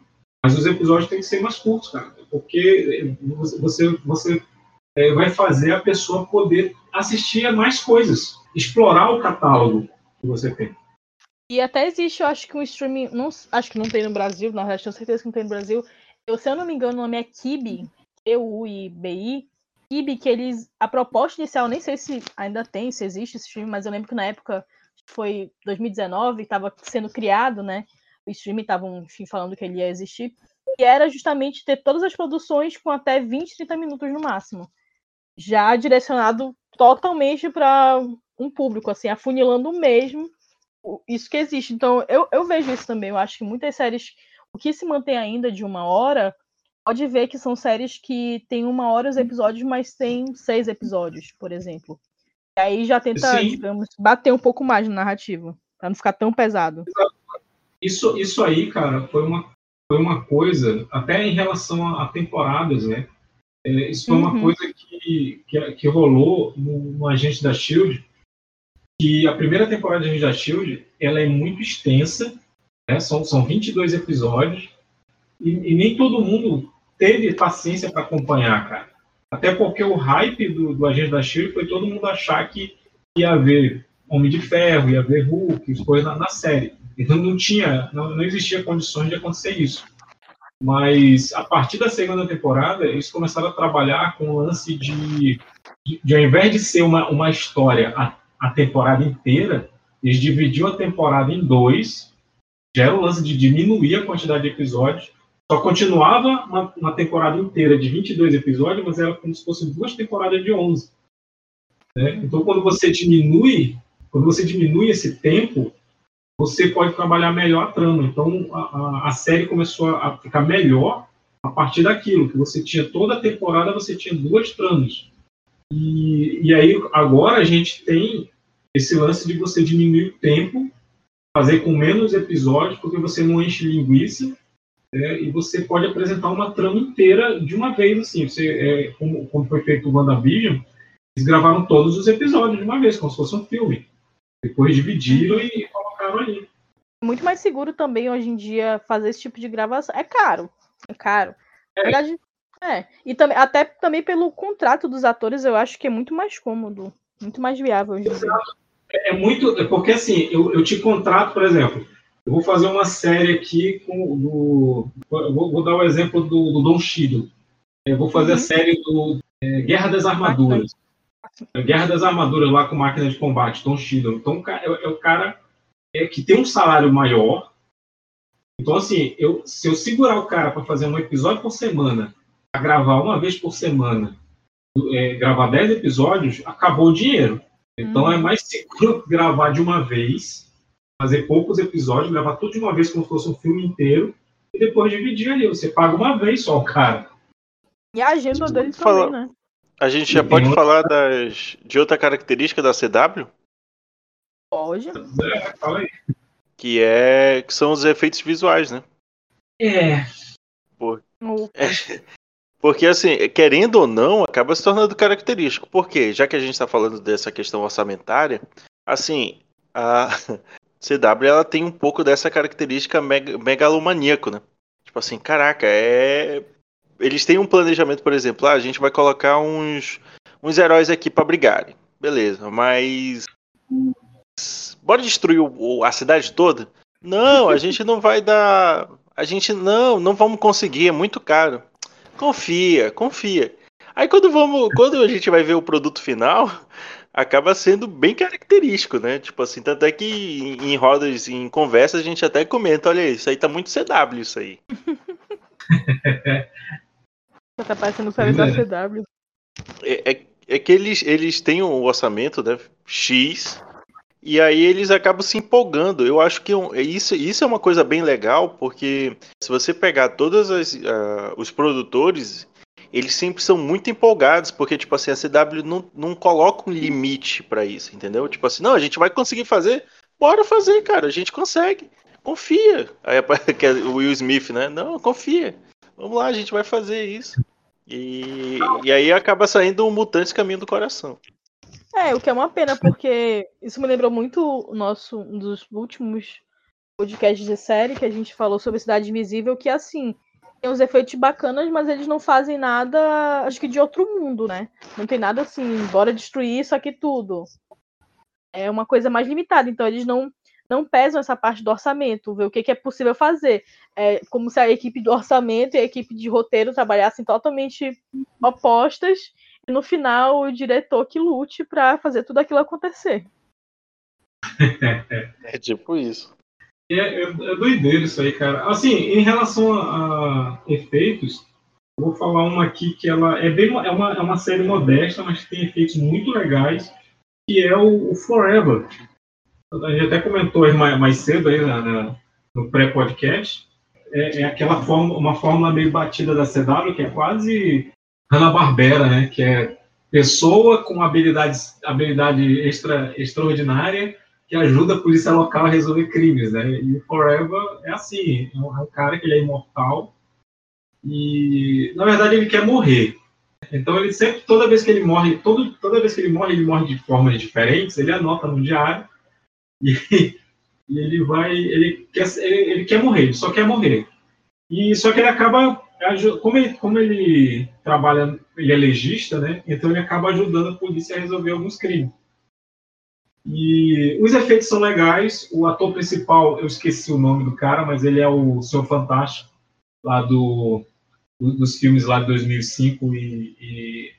mas os episódios têm que ser mais curtos, cara. Porque você, você é, vai fazer a pessoa poder assistir a mais coisas, explorar o catálogo que você tem. E até existe, eu acho que um streaming. Não, acho que não tem no Brasil, na verdade, tenho certeza que não tem no Brasil. Eu, se eu não me engano, o nome é Kibi, E-U-I-B-I. Kibi, que eles. A proposta inicial, nem sei se ainda tem, se existe esse streaming, mas eu lembro que na época foi 2019, estava sendo criado, né? O streaming estavam, enfim, falando que ele ia existir. E era justamente ter todas as produções com até 20, 30 minutos no máximo. Já direcionado totalmente para um público, assim, afunilando mesmo isso que existe. Então, eu, eu vejo isso também. Eu acho que muitas séries, o que se mantém ainda de uma hora, pode ver que são séries que tem uma hora os episódios, mas tem seis episódios, por exemplo. E aí já tenta, Sim. digamos, bater um pouco mais na narrativa, para não ficar tão pesado. Isso, isso aí, cara, foi uma, foi uma coisa, até em relação a, temporadas, né? É, isso foi uma Uhum. coisa que, que, que rolou no, no Agente da Shield, que a primeira temporada de da Shield, ela é muito extensa, né? São, são 22 episódios, e, e nem todo mundo teve paciência para acompanhar, cara. Até porque o hype do, do Agente da Shield foi todo mundo achar que ia haver Homem de Ferro, ia haver Hulk, as coisas na, na série. Então não tinha, não, não existia condições de acontecer isso. Mas a partir da segunda temporada, eles começaram a trabalhar com o lance de, de, de ao invés de ser uma, uma história a temporada inteira, eles dividiam a temporada em dois. Já era o lance de diminuir a quantidade de episódios. Só continuava uma, uma temporada inteira de 22 episódios, mas era como se fossem duas temporadas de 11. né? Então, quando você diminui, quando você diminui esse tempo, você pode trabalhar melhor a trama. Então, a, a, a série começou a ficar melhor a partir daquilo, que você tinha toda a temporada, você tinha duas tramas. E, e aí, agora a gente tem esse lance de você diminuir o tempo, fazer com menos episódios, porque você não enche linguiça, né, e você pode apresentar uma trama inteira de uma vez, assim. Você, é, como, como foi feito o WandaVision, eles gravaram todos os episódios de uma vez, como se fosse um filme. Depois dividiram e colocaram ali. Muito mais seguro também hoje em dia fazer esse tipo de gravação. É caro. É caro. Na É. verdade, é. E também, até também pelo contrato dos atores, eu acho que é muito mais cômodo. Muito mais viável hoje dia. É muito. é Porque assim, eu, eu te contrato, por exemplo, eu vou fazer uma série aqui com do. Vou, vou dar o exemplo do, do Don Cheadle. Eu vou fazer a Uhum. série do é, Guerra das Armaduras. Guerra das Armaduras lá com máquina de combate, Don Cheadle. Então é, é o cara é, que tem um salário maior. Então, assim, eu, se eu segurar o cara para fazer um episódio por semana, gravar uma vez por semana, é, gravar 10 episódios, acabou o dinheiro. Então Hum. é mais seguro gravar de uma vez, fazer poucos episódios, gravar tudo de uma vez como se fosse um filme inteiro, e depois dividir ali. Você paga uma vez só o cara. E a agenda dele Fala- também, né? A gente já pode outra- falar das, de outra característica da CW, Pode. É, fala aí. que é que são os efeitos visuais, né? É, O- Porque assim, querendo ou não, acaba se tornando característico. Por quê? Já que a gente está falando dessa questão orçamentária, assim, a CW ela tem um pouco dessa característica meg megalomaníaco, né? Tipo assim, caraca, é eles têm um planejamento, por exemplo, ah, a gente vai colocar uns uns heróis aqui para brigarem. Beleza, mas bora destruir o- a cidade toda? Não, a gente não vai dar. A gente não, não vamos conseguir, é muito caro. Confia, confia. Aí quando vamos, quando a gente vai ver o produto final, acaba sendo bem característico, né? Tipo assim, tanto é que em, em rodas, em conversas, a gente até comenta, olha isso aí tá muito CW isso aí. Tá parecendo série da É. CW. É, é- é que eles, eles têm um orçamento, né? X. E aí eles acabam se empolgando. Eu acho que um- isso, isso é uma coisa bem legal, porque se você pegar todos os produtores, eles sempre são muito empolgados, porque, tipo assim, a CW não, não coloca um limite pra isso, entendeu? Tipo assim, não, a gente vai conseguir fazer, bora fazer, cara, a gente consegue. Confia. Aí é o Will Smith, né? Não, confia. Vamos lá, a gente vai fazer isso. E, e aí acaba saindo um Mutantes Caminho do Coração. É, o que é uma pena, porque isso me lembrou muito o nosso, um dos últimos podcasts de série que a gente falou sobre Cidade Invisível, que assim, tem uns efeitos bacanas, mas eles não fazem nada, acho que de outro mundo, né? Não tem nada assim, bora destruir isso aqui tudo. É uma coisa mais limitada, então eles não não pesam essa parte do orçamento, ver o que, que é possível fazer. É como se a equipe do orçamento e a equipe de roteiro trabalhassem totalmente opostas e no final o diretor que lute para fazer tudo aquilo acontecer. É tipo isso. É, é, é doideiro isso aí, cara. Assim, em relação a, a efeitos, vou falar uma aqui que ela é bem é uma, é uma série modesta, mas que tem efeitos muito legais, que é o, o Forever. A gente até comentou mais, mais cedo aí na, na, no pré-podcast. É, é, aquela forma, uma fórmula meio batida da CW, que é quase Hanna-Barbera, né? Que é pessoa com habilidades, habilidade extra, extraordinária que ajuda a polícia local a resolver crimes, né? E o Forever é assim, é um, é um cara que ele é imortal e, na verdade, ele quer morrer. Então, ele sempre, toda vez que ele morre, todo, toda vez que ele morre, ele morre de formas diferentes, ele anota no diário e, e ele vai, ele quer, ele, ele quer morrer, ele só quer morrer. E só que ele acaba, como ele, como ele trabalha, ele é legista, né? Então ele acaba ajudando a polícia a resolver alguns crimes. E os efeitos são legais. O ator principal, eu esqueci o nome do cara, mas ele é o Senhor Fantástico, lá do, do dos filmes lá de 2005 e, e,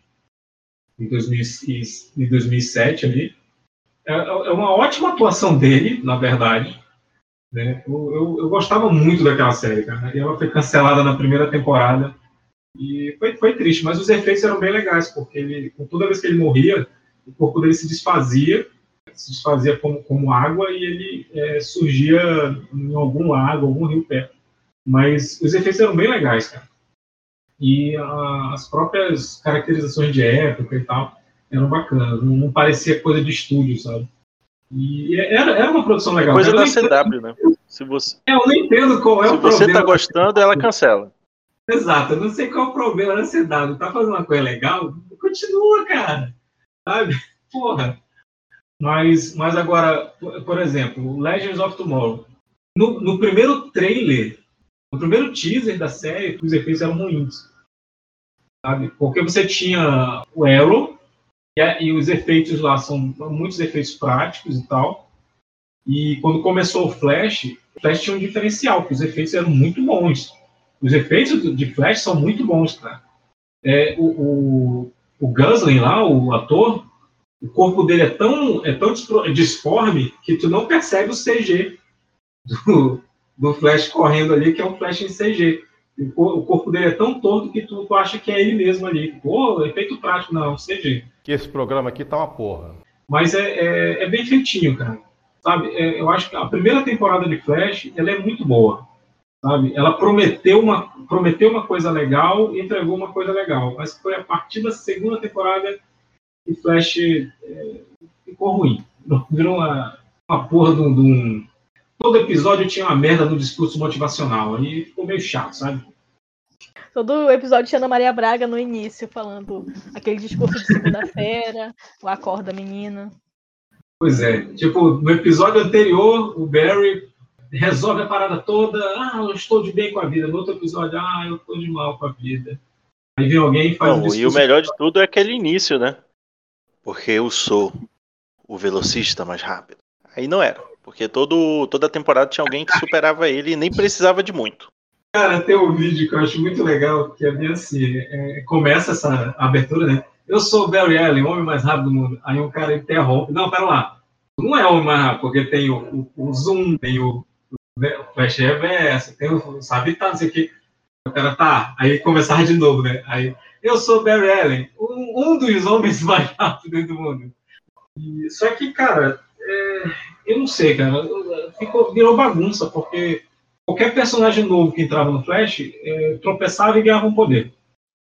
e, 2000, e 2007 ali. É, é, uma ótima atuação dele, na verdade. Né? Eu, eu, eu, gostava muito daquela série, cara. E ela foi cancelada na primeira temporada. E foi, foi triste, mas os efeitos eram bem legais, porque ele, toda vez que ele morria, o corpo dele se desfazia se desfazia como, como água e ele é, surgia em algum lago, algum rio perto. Mas os efeitos eram bem legais, cara. E a, as próprias caracterizações de época e tal eram bacanas. Não, não parecia coisa de estúdio, sabe? E era, era uma produção legal. Coisa da CW, né? Se você... É, eu não entendo qual é Se o problema. Se você tá gostando, ela cancela. Exato, eu não sei qual é o problema da CW. Tá fazendo uma coisa legal? Continua, cara. Sabe? Porra. Mas, mas agora, por exemplo, Legends of Tomorrow. No, no primeiro trailer, no primeiro teaser da série, os efeitos eram ruins. Sabe? Porque você tinha o Arrow, e, e os efeitos lá são muitos efeitos práticos e tal. E quando começou o Flash, o Flash tinha um diferencial, porque os efeitos eram muito bons. Os efeitos de Flash são muito bons, cara. É, o, o, o Gosling lá, o ator, o corpo dele é tão, é tão disforme que tu não percebe o CG do, do Flash correndo ali, que é um Flash em CG. O, corpo dele é tão torto que tu, tu acha que é ele mesmo ali. Pô, efeito prático, não, CG. Que esse programa aqui tá uma porra. Mas é, é, é bem feitinho, cara. Sabe, é, eu acho que a primeira temporada de Flash, ela é muito boa. Sabe? Ela prometeu uma, prometeu uma coisa legal e entregou uma coisa legal. Mas foi a partir da segunda temporada e Flash é, ficou ruim. Virou uma, uma porra de um, Todo episódio tinha uma merda no discurso motivacional. Aí ficou meio chato, sabe? Todo episódio tinha Ana Maria Braga no início, falando aquele discurso de segunda-feira, o acorda menina. Pois é. Tipo, no episódio anterior, o Barry resolve a parada toda. Ah, eu estou de bem com a vida. No outro episódio, ah, eu estou de mal com a vida. Aí vem alguém e faz Não, um E o melhor de tudo é aquele início, né? porque eu sou o velocista mais rápido. Aí não era, porque todo, toda temporada tinha alguém que superava ele e nem precisava de muito. Cara, tem um vídeo que eu acho muito legal, que é bem assim, é, começa essa abertura, né? Eu sou o Barry Allen, homem mais rápido do mundo. Aí um cara interrompe. Não, pera lá. Não é homem mais rápido, porque tem o, o, o zoom, tem o, o flash reverso, tem o sabe tá, não sei o que. O cara tá. Aí começava de novo, né? Aí eu sou Barry Allen, um, um dos homens mais rápidos do mundo. E, só que, cara, é, eu não sei, cara, ficou, virou bagunça, porque qualquer personagem novo que entrava no Flash é, tropeçava e ganhava um poder.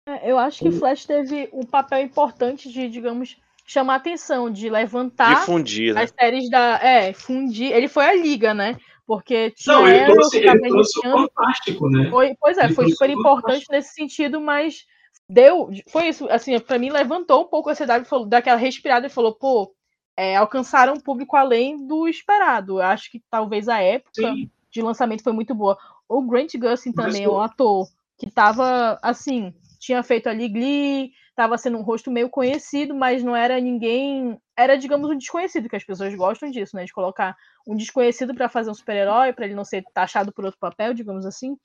É, eu acho que Flash teve um papel importante de, digamos, chamar atenção, de levantar Difundir, né? as séries da. É, fundir. Ele foi a liga, né? Porque tinha Não, ele trouxe, ele trouxe o fantástico, né? Foi, pois é, ele foi super importante nesse sentido, mas deu, foi isso, assim, para mim levantou um pouco a ansiedade, falou, daquela respirada e falou, pô, é, alcançaram um público além do esperado. Eu acho que talvez a época Sim. de lançamento foi muito boa. O Grant Gustin também, o ator que tava, assim, tinha feito ali Glee, tava sendo um rosto meio conhecido, mas não era ninguém, era, digamos, um desconhecido, que as pessoas gostam disso, né, de colocar um desconhecido para fazer um super-herói, para ele não ser taxado por outro papel, digamos assim.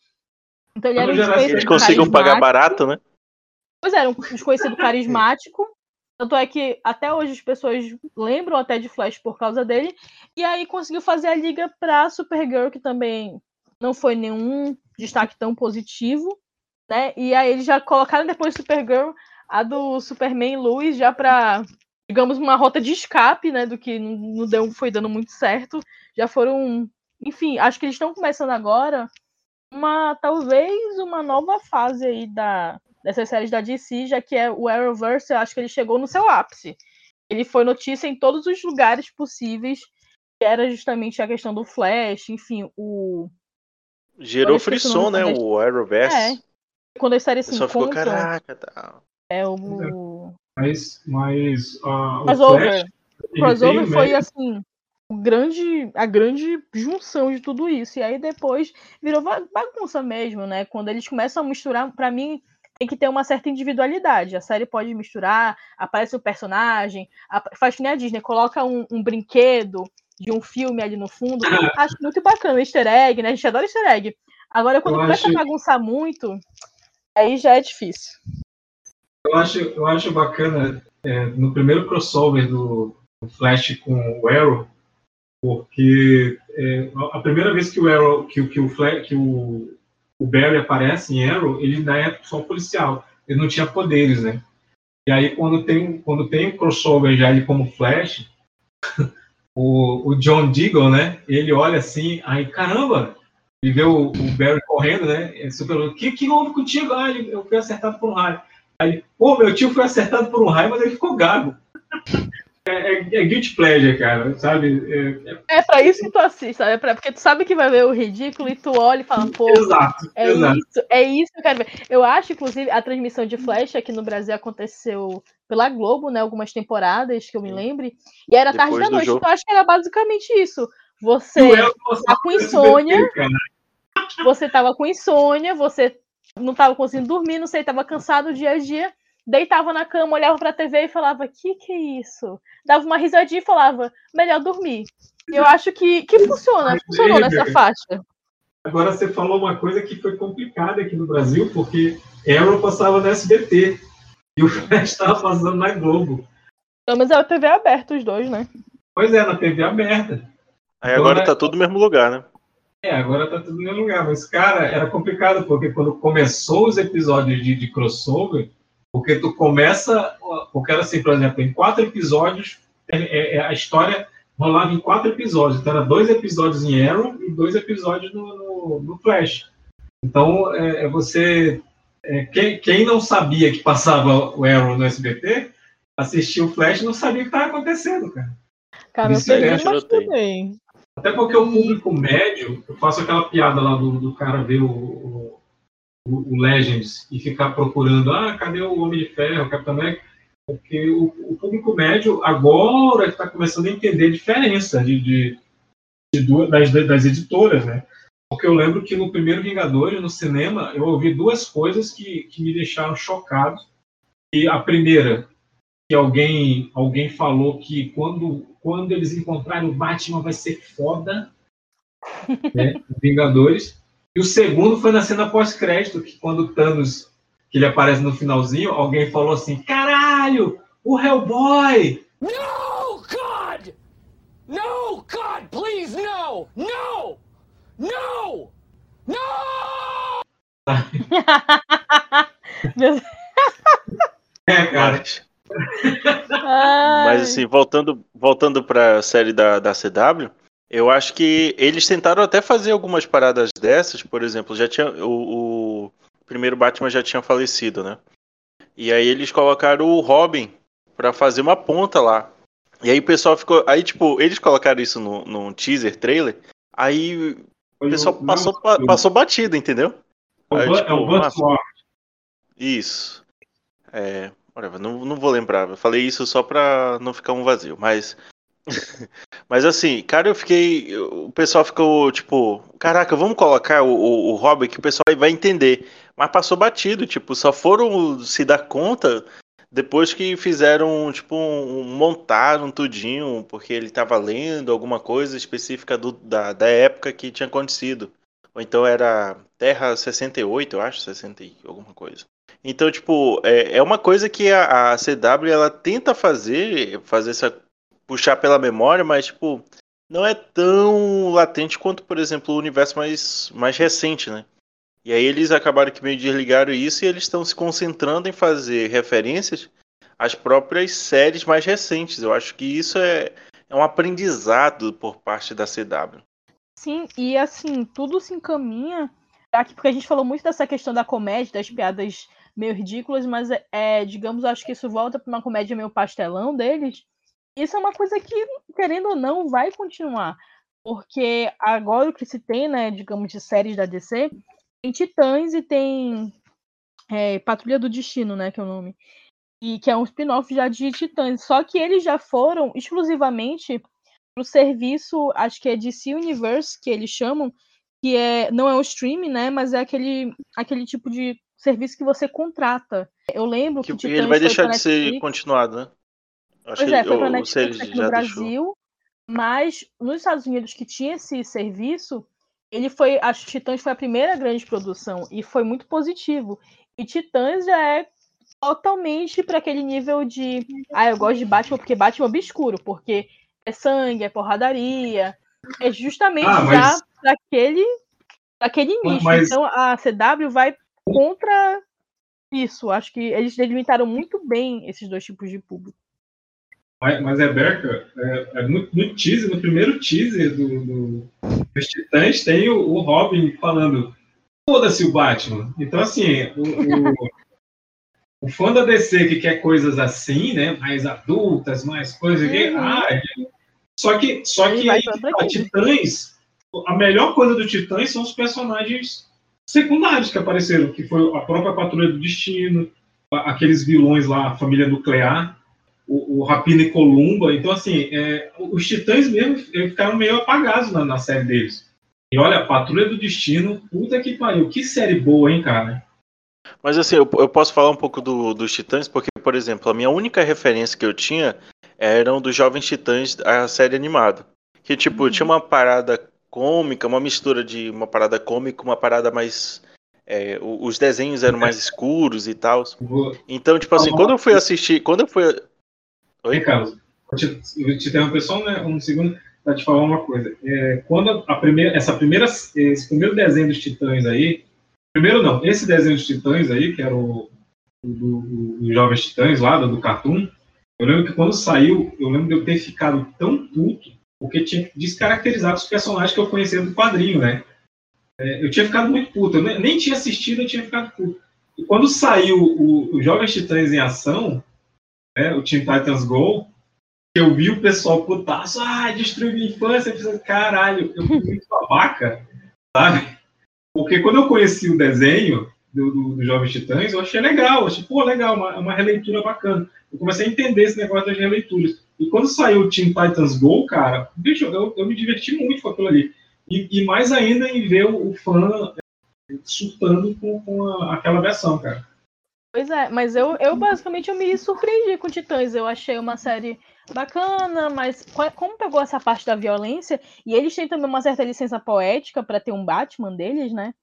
Então ele era um desconhecido. Eles conseguiam pagar barato, né? Pois era, um desconhecido carismático. Tanto é que até hoje as pessoas lembram até de Flash por causa dele. E aí conseguiu fazer a liga pra Supergirl, que também não foi nenhum destaque tão positivo. Né? E aí eles já colocaram depois Supergirl a do Superman Lewis já pra, digamos, uma rota de escape, né? Do que não deu, foi dando muito certo. Já foram. Enfim, acho que eles estão começando agora uma talvez uma nova fase aí da, dessas séries da DC, já que é o Arrowverse, eu acho que ele chegou no seu ápice. Ele foi notícia em todos os lugares possíveis, que era justamente a questão do Flash, enfim, o Gerou frisson, né, o Arrowverse. É. Quando as séries se Só ficou, encontram, caraca, tá. é o Mas, mas uh, o crossover. Flash, crossover foi mérito- assim grande, a grande junção de tudo isso. E aí depois virou ba- bagunça mesmo, né? Quando eles começam a misturar, pra mim tem que ter uma certa individualidade. A série pode misturar, aparece o personagem, faz que nem a Disney, coloca um, um brinquedo de um filme ali no fundo. Acho muito bacana, easter egg, né? A gente adora easter egg. Agora, quando Eu começa acho- a bagunçar muito, aí já é difícil. Eu acho, eu acho bacana é, no primeiro crossover do, Flash com o Arrow, porque é, a primeira vez que o Arrow, que, o- que o Flash, que o, o Barry aparece em Arrow, ele ainda é só um policial, ele não tinha poderes, né? E aí quando tem quando tem o crossover já ele como Flash, o, o John Deagle, né? Ele olha assim, aí caramba, ele vê o, o Barry correndo, né? É super, o que que houve contigo? Ah, ele- eu fui acertado por um raio. Aí, pô, meu tio foi acertado por um raio, mas ele ficou gago. É, é, é guilty pleasure, cara, sabe? É, é- É pra isso que tu assiste, sabe? É pra, porque tu sabe que vai ver o ridículo e tu olha e fala, pô, exato, É exato. isso, é isso que eu quero ver. Eu acho, inclusive, a transmissão de Flash aqui no Brasil aconteceu pela Globo, né? Algumas temporadas que eu me lembre. E era Depois tarde da noite. jogo. Então eu acho que era basicamente isso. Você passava tá com no insônia, você tava com insônia, você não tava conseguindo dormir, não sei, tava cansado o dia a dia, deitava na cama, olhava pra TV e falava, que que é isso? Dava uma risadinha e falava, melhor dormir. Eu acho que, que funciona, funcionou nessa faixa. Agora você falou uma coisa que foi complicada aqui no Brasil, porque Arrow passava no SBT e o Flash estava passando na Globo. Pelo menos é a TV aberta, os dois, né? Pois é, na TV aberta. Aí agora Agora- tá tudo no mesmo lugar, né? É, agora tá tudo no mesmo lugar. Mas, cara, era complicado, porque quando começou os episódios de, de crossover, porque tu começa. Porque era assim, por exemplo, em quatro episódios, é, é, a história rolava em quatro episódios. Então, era dois episódios em Arrow e dois episódios no, no, no Flash. Então, é, é você. é, quem, quem não sabia que passava o Arrow no SBT, assistia o Flash e não sabia o que estava acontecendo, cara. Cara, eu Isso é perdi, mas também. Até porque o público médio, eu faço aquela piada lá do, do cara ver o, o, o- o Legends e ficar procurando, ah, cadê o Homem de Ferro, o Capitão América? Porque o, o público médio agora está começando a entender a diferença de, de, de duas, das, das editoras, né? Porque eu lembro que no primeiro Vingadores, no cinema, eu ouvi duas coisas que, que me deixaram chocado. E a primeira, que alguém, alguém falou que quando, quando eles encontrarem o Batman vai ser foda, né? Vingadores. E o segundo foi na cena pós-crédito, que quando o Thanos, que ele aparece no finalzinho, alguém falou assim, caralho, o Hellboy! No, God! No, God, please, no! No! No! No! Meu É, cara. Mas, assim, voltando, voltando pra série da, da CW, eu acho que eles tentaram até fazer algumas paradas dessas, por exemplo, já tinha. O, o primeiro Batman já tinha falecido, né? E aí eles colocaram o Robin pra fazer uma ponta lá. E aí o pessoal ficou. Aí, tipo, eles colocaram isso no, num teaser trailer. Aí o pessoal passou, pa- passou batido, entendeu? É aí, tipo, é o Buzzword. Isso. É. não, não vou lembrar. Eu falei isso só pra não ficar um vazio, mas. Mas assim, cara, eu fiquei. O pessoal ficou tipo, caraca, vamos colocar o, o, o Robin que o pessoal vai entender. Mas passou batido, tipo, só foram se dar conta depois que fizeram, tipo, um, montaram tudinho, porque ele tava lendo alguma coisa específica do, da, da época que tinha acontecido. Ou então era Terra 68, eu acho, 60 e alguma coisa. Então, tipo, é, é uma coisa que a, a CW ela tenta fazer, fazer essa puxar pela memória, mas tipo, não é tão latente quanto, por exemplo, o universo mais, mais recente, né? E aí eles acabaram que meio desligaram isso e eles estão se concentrando em fazer referências às próprias séries mais recentes. Eu acho que isso é, é um aprendizado por parte da CW. Sim, e assim, tudo se encaminha aqui, porque a gente falou muito dessa questão da comédia, das piadas meio ridículas, mas é, digamos, acho que isso volta para uma comédia meio pastelão deles. Isso é uma coisa que, querendo ou não, vai continuar. Porque agora o que se tem, né, digamos, de séries da DC, tem Titãs e tem é, Patrulha do Destino, né, que é o nome. E que é um spin-off já de Titãs. Só que eles já foram exclusivamente pro serviço, acho que é DC Universe, que eles chamam, que é não é o streaming, né, mas é aquele, aquele tipo de serviço que você contrata. Eu lembro que, que ele vai deixar de ser continuado, né? Acho pois é, foi para Netflix aqui no Brasil, deixou. mas nos Estados Unidos que tinha esse serviço, ele foi, acho que Titãs foi a primeira grande produção e foi muito positivo. E Titãs já é totalmente para aquele nível de, ah, eu gosto de Batman porque Batman é obscuro, porque é sangue, é porradaria, é justamente ah, mas... já para aquele, aquele nicho. Mas... Então a CW vai contra isso. Acho que eles delimitaram muito bem esses dois tipos de público. Mas, Rebeca, é, é no, no, teaser, no primeiro teaser do, do, dos Titãs, tem o, o Robin falando foda-se o Batman. Então, assim, o, o, o, fã da DC que quer coisas assim, né, mais adultas, mais coisas uhum. ah, só que, só que aí, a Titãs, a melhor coisa do Titãs são os personagens secundários que apareceram, que foi a própria Patrulha do Destino, aqueles vilões lá, a família nuclear, o, o Rapina e Columba. Então, assim, é, os Titãs mesmo ficaram meio apagados na, na, série deles. E olha, Patrulha do Destino, puta que pariu, que série boa, hein, cara? Mas assim, eu, eu posso falar um pouco do, dos Titãs, porque, por exemplo, a minha única referência que eu tinha eram dos Jovens Titãs, a série animada. Que, tipo, uhum. tinha uma parada cômica, uma mistura de uma parada cômica, uma parada mais. É, os desenhos eram mais escuros e tal. Então, tipo assim, quando eu fui assistir. Quando eu fui. Oi, Carlos. Vou te, interromper só né, um segundo para te falar uma coisa. É, quando a primeira, essa primeira, esse primeiro desenho dos Titãs aí, primeiro não, esse desenho dos Titãs aí, que era o do, do, do Jovens Titãs lá, do, do Cartoon, eu lembro que quando saiu, eu lembro de eu ter ficado tão puto porque tinha descaracterizado os personagens que eu conhecia do quadrinho, né? É, eu tinha ficado muito puto, eu nem, nem, tinha assistido, eu tinha ficado puto. E quando saiu o, o Jovens Titãs em Ação, né, o Teen Titans Go, eu vi o pessoal putaço, ah, destruiu minha infância, eu pensei, caralho, eu fui muito babaca, sabe? Porque quando eu conheci o desenho do, do, do Jovens Titãs, eu achei legal, eu achei, pô, legal, uma, uma releitura bacana. Eu comecei a entender esse negócio das releituras. E quando saiu o Teen Titans Go, cara, bicho, eu, eu me diverti muito com aquilo ali. E, e mais ainda em ver o, o fã é, surtando com, com a, aquela versão, cara. Pois é, mas eu, eu basicamente eu me surpreendi com Titãs. Eu achei uma série bacana, mas como pegou essa parte da violência, e eles têm também uma certa licença poética para ter um Batman deles, né?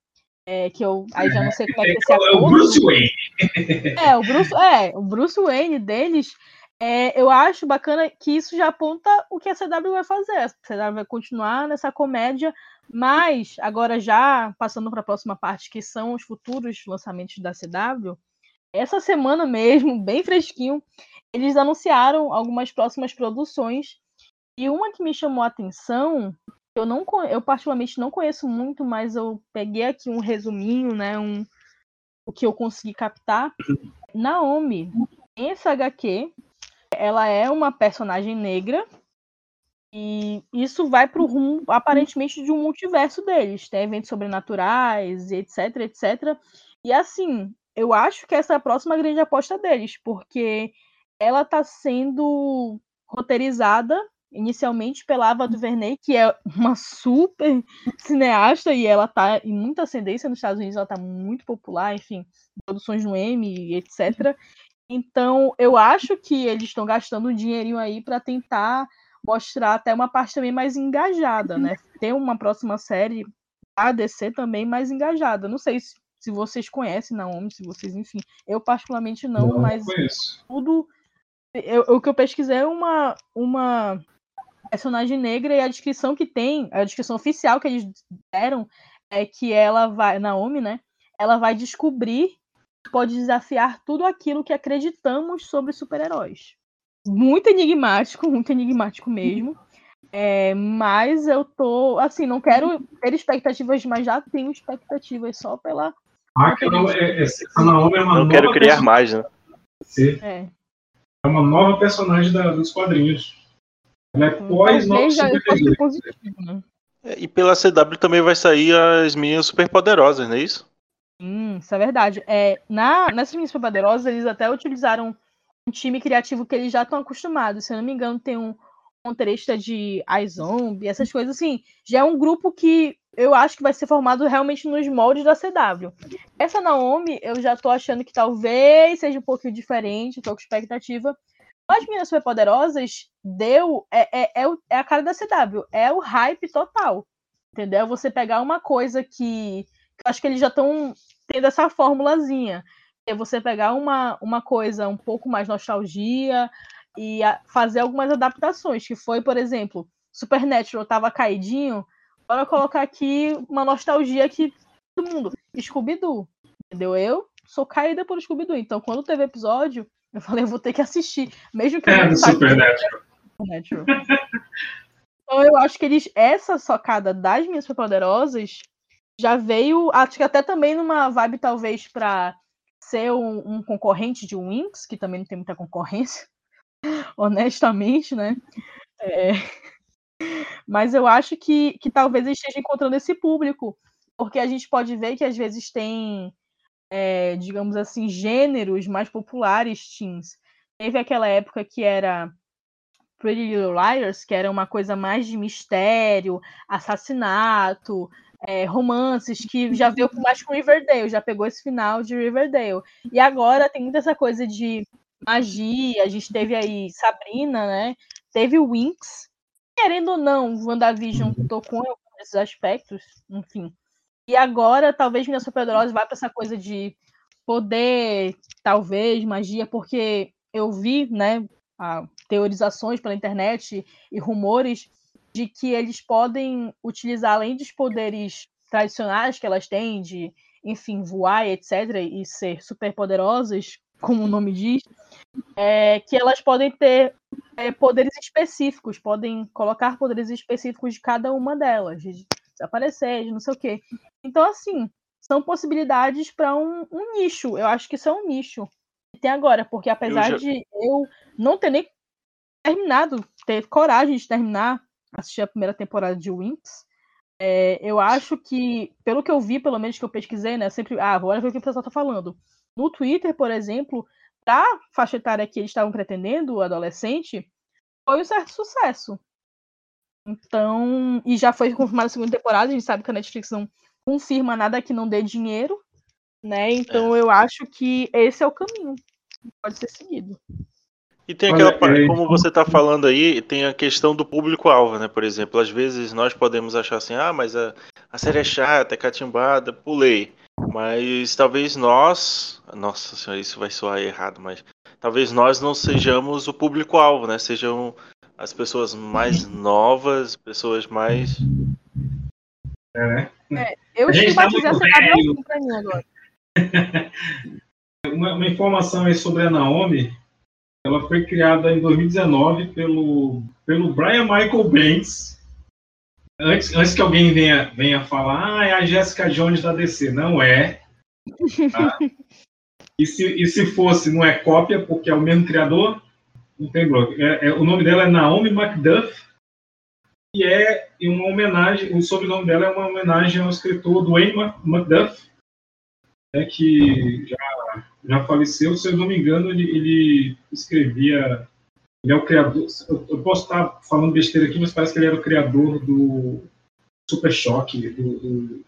É, que eu aí já não sei como é que é, é o Bruce Wayne. É, o Bruce, é, o Bruce Wayne deles é, eu acho bacana que isso já aponta o que a CW vai fazer. A CW vai continuar nessa comédia, mas agora já passando para a próxima parte, que são os futuros lançamentos da CW, essa semana mesmo, bem fresquinho, eles anunciaram algumas próximas produções. E uma que me chamou a atenção, eu não eu particularmente não conheço muito, mas eu peguei aqui um resuminho, né, um o que eu consegui captar. Naomi, essa HQ, ela é uma personagem negra e isso vai para o rumo, aparentemente, de um multiverso deles. Tem eventos sobrenaturais, etc, etc. E assim, eu acho que essa é a próxima grande aposta deles, porque ela está sendo roteirizada inicialmente pela Ava DuVernay, que é uma super cineasta e ela está em muita ascendência nos Estados Unidos, ela está muito popular, enfim, produções no Emmy, etc. Então, eu acho que eles estão gastando um dinheirinho aí para tentar mostrar até uma parte também mais engajada, né? Ter uma próxima série a DC também mais engajada. Não sei se, se vocês conhecem Naomi, se vocês, enfim. Eu particularmente não, mas conheço. tudo. Eu, o que eu pesquisei é uma, uma personagem negra e a descrição que tem, a descrição oficial que eles deram é que ela vai, Naomi, né? Ela vai descobrir, pode desafiar tudo aquilo que acreditamos sobre super-heróis. Muito enigmático, muito enigmático mesmo. É, mas eu tô, assim, não quero ter expectativas, mas já tenho expectativas só pela. Ah, que não, é, é, a Naomi é uma Não nova quero criar personagem. mais, né? Sim, É, É uma nova personagem da- dos quadrinhos. Ela é pós talvez já 952. fosse positivo, né? É, E pela CW também vai sair as meninas superpoderosas, não é isso? Hum, isso é verdade. É, na, nessas minhas poderosas, eles até utilizaram um time criativo que eles já estão acostumados. Se eu não me engano, tem um roteirista de iZombie, essas coisas assim. Já é um grupo que eu acho que vai ser formado realmente nos moldes da CW. Essa Naomi, eu já tô achando que talvez seja um pouquinho diferente, tô com expectativa. As Meninas Superpoderosas deu. É, é, é, é a cara da CW, é o hype total. Entendeu? Você pegar uma coisa que. que eu acho que eles já estão tendo essa formulazinha. É você pegar uma, uma coisa um pouco mais nostalgia e fazer algumas adaptações. Que foi, por exemplo, Supernatural tava caidinho. Bora colocar aqui uma nostalgia que todo mundo. Scooby-Doo. Entendeu? Eu sou caída por Scooby-Doo. Então, quando teve episódio, eu falei, eu vou ter que assistir. Mesmo que eu É, não do saiba Supernatural. Supernatural. então eu acho que eles essa socada das minhas superpoderosas já veio, acho que até também numa vibe talvez pra ser um, um concorrente de Winx, que também não tem muita concorrência, honestamente, né? É, Mas eu acho que, que talvez eles estejam encontrando esse público, porque a gente pode ver que às vezes tem, é, digamos assim, gêneros mais populares, teens. Teve aquela época que era Pretty Little Liars, que era uma coisa mais de mistério, assassinato, é, romances, que já veio mais com Riverdale, já pegou esse final de Riverdale. E agora tem muita essa coisa de magia, a gente teve aí Sabrina, né? Teve o Winx. Querendo ou não, WandaVision tocou em alguns desses aspectos, enfim. E agora, talvez Minha Superpoderosa vá para essa coisa de poder, talvez, magia, porque eu vi, né, a- teorizações pela internet e rumores de que eles podem utilizar, além dos poderes tradicionais que elas têm, de, enfim, voar, e etc., e ser super poderosas, como o nome diz, é, que elas podem ter é, poderes específicos, podem colocar poderes específicos de cada uma delas, de desaparecer, de não sei o quê. Então, assim, são possibilidades para um, um nicho. Eu acho que isso é um nicho que tem agora, porque apesar já- de eu não ter nem terminado, ter coragem de terminar, assistir a primeira temporada de Winx, é, eu acho que, pelo que eu vi, pelo menos que eu pesquisei, né, sempre, ah, bora ver o que o pessoal tá falando. No Twitter, por exemplo, da faixa etária que eles estavam pretendendo, o adolescente, foi um certo sucesso. Então, e já foi confirmada a segunda temporada, a gente sabe que a Netflix não confirma nada que não dê dinheiro, né? Então eu acho que esse é o caminho. que Pode ser seguido. E tem aquela parte, é, como você está falando aí, tem a questão do público-alvo, né? Por exemplo, às vezes nós podemos achar assim, ah, mas a, a série é chata, é catimbada, pulei. Mas talvez nós, nossa senhora, isso vai soar errado, mas talvez nós não sejamos o público-alvo, né? Sejam as pessoas mais novas, pessoas mais. É, né? Eu A gente tá estigmatizei muito essa velho. assim pra mim agora. Uma, uma informação aí sobre a Naomi. Ela foi criada em 2019 pelo, pelo Brian Michael Bendis. Antes, antes que alguém venha, venha falar, ah, é a Jessica Jones da DC. Não é. tá? E, se, e se fosse, não é cópia, porque é o mesmo criador, não tem bloco. É, é- o nome dela é Naomi MacDuff. E é uma homenagem, o sobrenome dela é uma homenagem ao escritor Dwayne Mac- Macduff, né, que já, já faleceu, se eu não me engano, ele, ele escrevia. Ele é o criador. Eu, posso estar falando besteira aqui, mas parece que ele era o criador do Super Choque, do, do,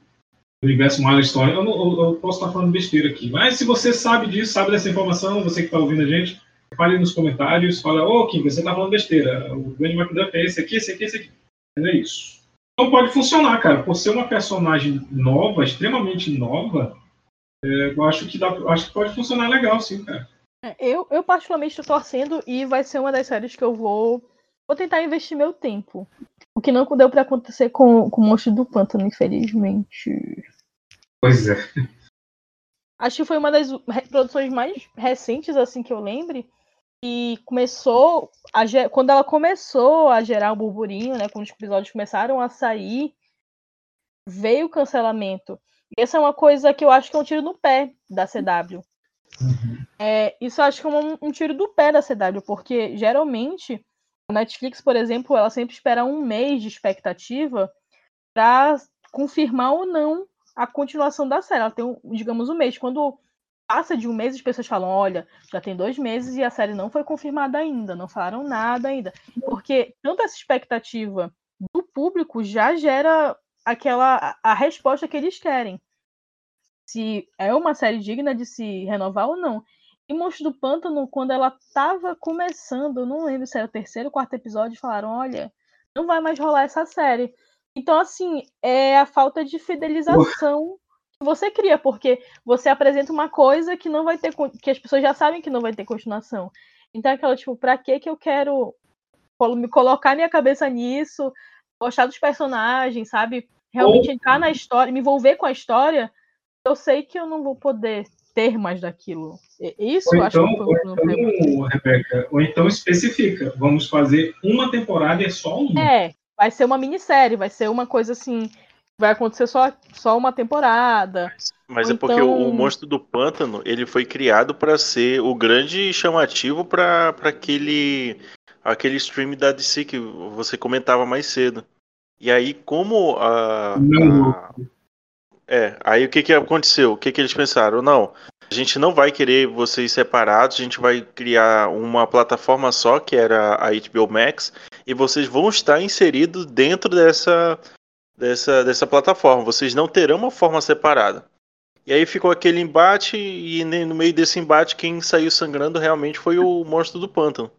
universo Milestone. Eu, não- eu- posso estar falando besteira aqui. Mas se você sabe disso, sabe dessa informação, você que está ouvindo a gente, fale nos comentários, fala, ô Kim, você está falando besteira. O Dwayne McDuff é esse aqui, esse aqui, esse aqui. Mas é isso. Então pode funcionar, cara. Por ser uma personagem nova, extremamente nova, É, eu acho que, dá, acho que pode funcionar legal, sim, cara. Eu, eu particularmente estou torcendo e vai ser uma das séries que eu vou, vou tentar investir meu tempo. O que não deu pra acontecer com, com o Monstro do Pântano, infelizmente. Pois é. Acho que foi uma das produções mais recentes, assim, que eu lembre. E começou. A, quando ela começou a gerar o burburinho, né? Quando os episódios começaram a sair, veio o cancelamento. E essa é uma coisa que eu acho que é um tiro no pé da CW. É, isso acho que é um, um tiro do pé da CW, porque geralmente a Netflix, por exemplo, ela sempre espera um mês de expectativa para confirmar ou não a continuação da série. Ela tem, digamos, um mês. Quando passa de um mês, as pessoas falam: olha, já tem dois meses e a série não foi confirmada ainda, não falaram nada ainda. Porque tanto essa expectativa do público já gera aquela a resposta que eles querem. Se é uma série digna de se renovar ou não. E Monstro do Pântano, quando ela tava começando, não lembro se era o terceiro ou quarto episódio, falaram: olha, não vai mais rolar essa série. Então, assim, é a falta de fidelização que você cria, porque você apresenta uma coisa que não vai ter, que as pessoas já sabem que não vai ter continuação. Então, é aquela, tipo, pra que que eu quero me colocar minha cabeça nisso, gostar dos personagens, sabe? Realmente entrar na história, me envolver com a história, eu sei que eu não vou poder ter mais daquilo. E- Isso Ou eu acho então, que foi ou um problema. então, Rebeca, ou então especifica. Vamos fazer uma temporada e é só uma. É, vai ser uma minissérie, vai ser uma coisa assim, vai acontecer só, só uma temporada. Mas Ou é porque então- o, o Monstro do Pântano ele foi criado para ser o grande chamativo para aquele aquele stream da DC que você comentava mais cedo. E aí como a, a- é, aí o que que aconteceu? O que que eles pensaram? Não, a gente não vai querer vocês separados, a gente vai criar uma plataforma só, que era a HBO Max, e vocês vão estar inseridos dentro dessa dessa dessa plataforma. Vocês não terão uma forma separada. E aí ficou aquele embate, e no meio desse embate, quem saiu sangrando realmente foi o Monstro do Pântano.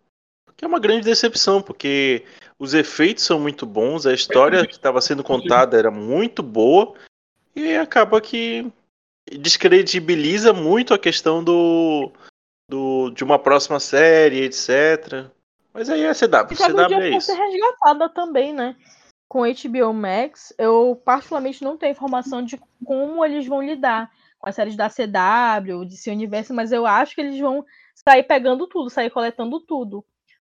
Que é uma grande decepção, porque os efeitos são muito bons, a história que estava sendo contada era muito boa, e acaba que descredibiliza muito a questão do, do de uma próxima série, etc. Mas aí é CW, E um CW é isso. ser resgatada também, né? Com HBO Max, eu particularmente não tenho informação de como eles vão lidar com as séries da CW, de seu universo, mas eu acho que eles vão sair pegando tudo, sair coletando tudo.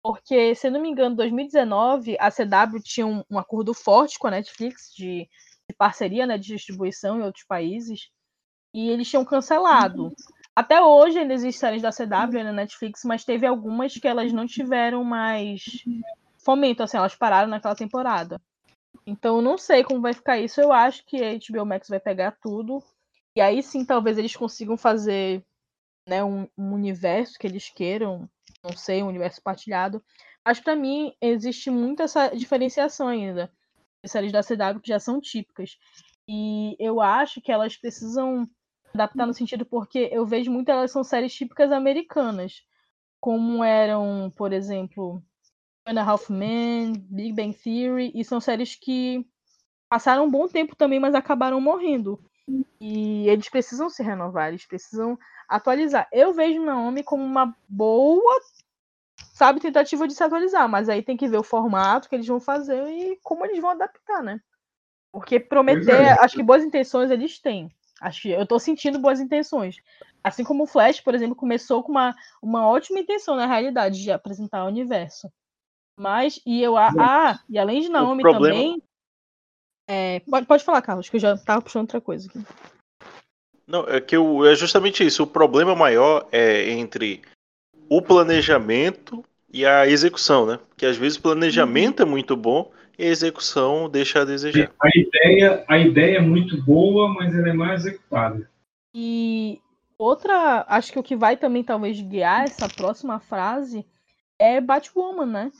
Porque, se eu não me engano, em 2019, a CW tinha um, um acordo forte com a Netflix de, de parceria, né, de distribuição em outros países, e eles tinham cancelado. Até hoje ainda existem séries da CW na Netflix, mas teve algumas que elas não tiveram mais fomento, assim, elas pararam naquela temporada. Então não sei como vai ficar isso. Eu acho que a HBO Max vai pegar tudo. E aí sim, talvez eles consigam fazer né, um, um universo que eles queiram. Não sei, um universo partilhado. Mas pra mim existe muito essa diferenciação ainda. Séries da CW que já são típicas. E eu acho que elas precisam adaptar no sentido porque eu vejo muito elas são séries típicas americanas. Como eram, por exemplo, Two and a Half Men, Big Bang Theory, e são séries que passaram um bom tempo também, mas acabaram morrendo. E eles precisam se renovar, eles precisam atualizar. Eu vejo Naomi como uma boa, sabe, tentativa de se atualizar, mas aí tem que ver o formato que eles vão fazer e como eles vão adaptar, né? Porque prometer, é. acho que boas intenções eles têm. Acho que eu tô sentindo boas intenções. Assim como o Flash, por exemplo, começou com uma, uma ótima intenção, na realidade, de apresentar o universo. Mas, e eu. a- Ah, e além de Naomi problema- também. é, pode, pode falar, Carlos, que eu já tava puxando outra coisa aqui. Não, é que o- é justamente isso. O problema maior é entre o planejamento e a execução, né? Porque às vezes o planejamento é muito bom e a execução deixa a desejar. A ideia, a ideia é muito boa, mas ela é mal executada. E outra, acho que o que vai também talvez guiar essa próxima frase é Batwoman, né?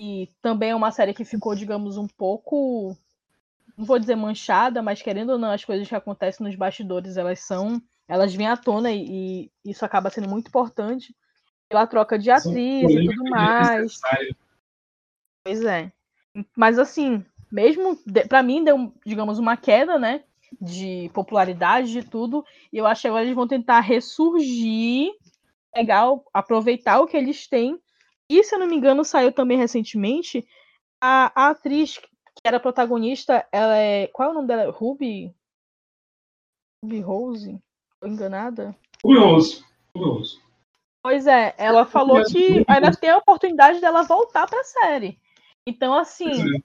E também é uma série que ficou, digamos, um pouco, não vou dizer manchada, mas querendo ou não, as coisas que acontecem nos bastidores, elas são, elas vêm à tona e, e isso acaba sendo muito importante pela troca de atriz e tudo mais. Pois é. Mas assim, mesmo para mim deu, digamos, uma queda, né? de popularidade de tudo. E eu acho que agora eles vão tentar ressurgir, pegar, aproveitar o que eles têm. E se eu não me engano, saiu também recentemente a, a atriz que era protagonista, ela é. Qual é o nome dela? Ruby? Ruby Rose? Tô enganada? Ruby Rose. Ruby Rose. Pois é, ela falou que ainda tem a oportunidade dela voltar pra série. Então, assim, é.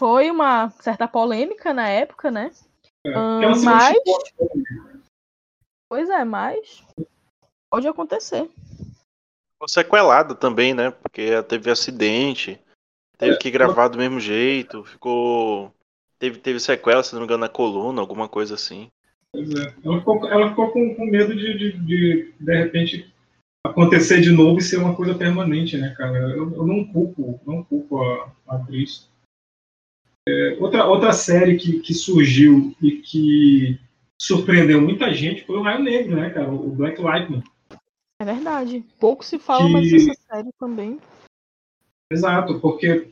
foi uma certa polêmica na época, né? É, Ah, é mas- temporada. Pois é, mas pode acontecer. Ficou sequelada também, né? Porque teve acidente, teve que gravar do mesmo jeito, ficou. Teve, teve sequela, se não me engano, na coluna, alguma coisa assim. Ela ficou, ela ficou com, com medo de, de, de, de repente, acontecer de novo e ser uma coisa permanente, né, cara? Eu, eu não culpo, não culpo a, a atriz. É, outra, outra série que, que surgiu e que surpreendeu muita gente foi o Raio Negro, né, cara? O Black Lightning. É verdade. Pouco se fala, Que- mas essa série também. Exato, porque,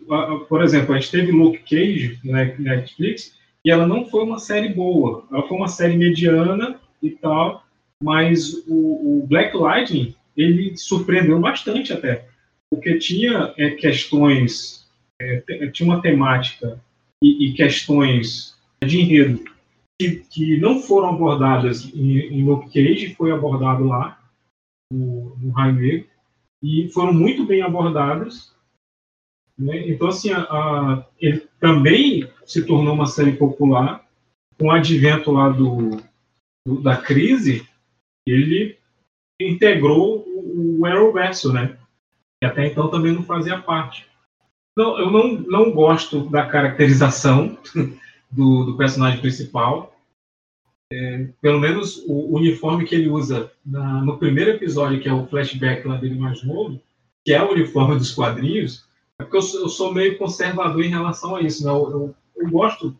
por exemplo, a gente teve Luke Cage na Netflix e ela não foi uma série boa. Ela foi uma série mediana e tal, mas o, o Black Lightning ele surpreendeu bastante até, porque tinha é, questões, é, tinha uma temática e, e questões de enredo que, que não foram abordadas em, em Luke Cage, foi abordado lá no, no Raio Negro e foram muito bem abordadas né? Então, assim, a, a- ele também se tornou uma série popular. Com o advento lá do, do- da crise, ele integrou o, Arrowverso, né? Que até então também não fazia parte. Não, eu não, não gosto da caracterização do, do personagem principal. É, pelo menos o uniforme que ele usa na- no primeiro episódio, que é o flashback lá dele mais novo, que é o uniforme dos quadrinhos, é porque eu eu sou meio conservador em relação a isso. Né? Eu, eu- eu gosto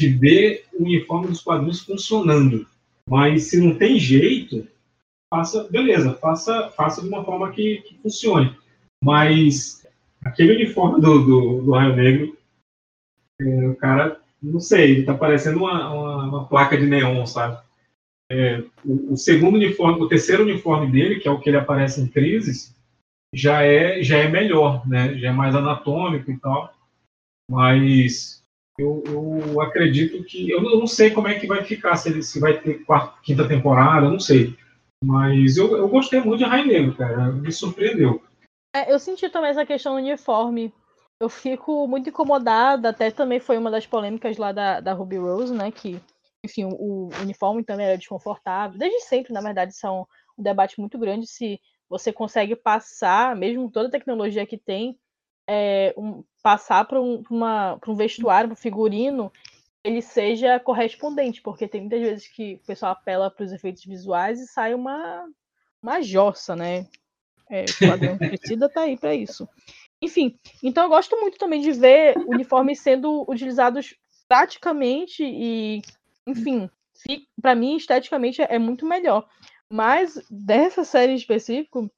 de ver o uniforme dos quadrinhos funcionando. Mas se não tem jeito, faça, beleza, faça, faça de uma forma que, que funcione. Mas aquele uniforme do, do, do Raio Negro, é, o cara, não sei, ele tá parecendo uma, uma, uma placa de neon, sabe? É, o, o segundo uniforme, o terceiro uniforme dele, que é o que ele aparece em Crises, já é já é melhor, né? Já é mais anatômico e tal. Mas eu, eu acredito que eu não sei como é que vai ficar se ele se vai ter quarta, quinta temporada, não sei. Mas eu, eu gostei muito de Raio Negro, cara. Me surpreendeu. É, eu senti também essa questão do uniforme. Eu fico muito incomodada, até também foi uma das polêmicas lá da, da Ruby Rose, né? Que, enfim, o, o uniforme também era desconfortável. Desde sempre, na verdade, isso é um, debate muito grande se você consegue passar, mesmo toda a tecnologia que tem, é, um- passar para um, um vestuário, para um figurino, ele seja correspondente, porque tem muitas vezes que o pessoal apela para os efeitos visuais e sai uma, uma jossa, né? É, o Esquadrão Suicida tá aí para isso. Enfim, então eu gosto muito também de ver uniformes sendo utilizados praticamente e, enfim, para mim esteticamente é muito melhor. Mas dessa série em específico,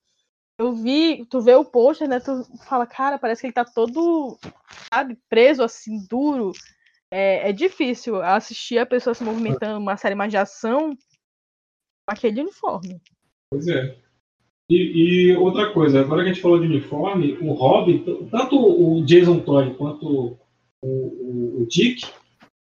eu vi, tu vê o pôster, né? Tu fala, cara, parece que ele tá todo, sabe, preso assim, duro. É, é difícil assistir a pessoa se movimentando uma série mais de ação com aquele uniforme. Pois é. E, e outra coisa, agora que a gente falou de uniforme, o Robin, tanto o Jason Todd quanto o, o, o Dick,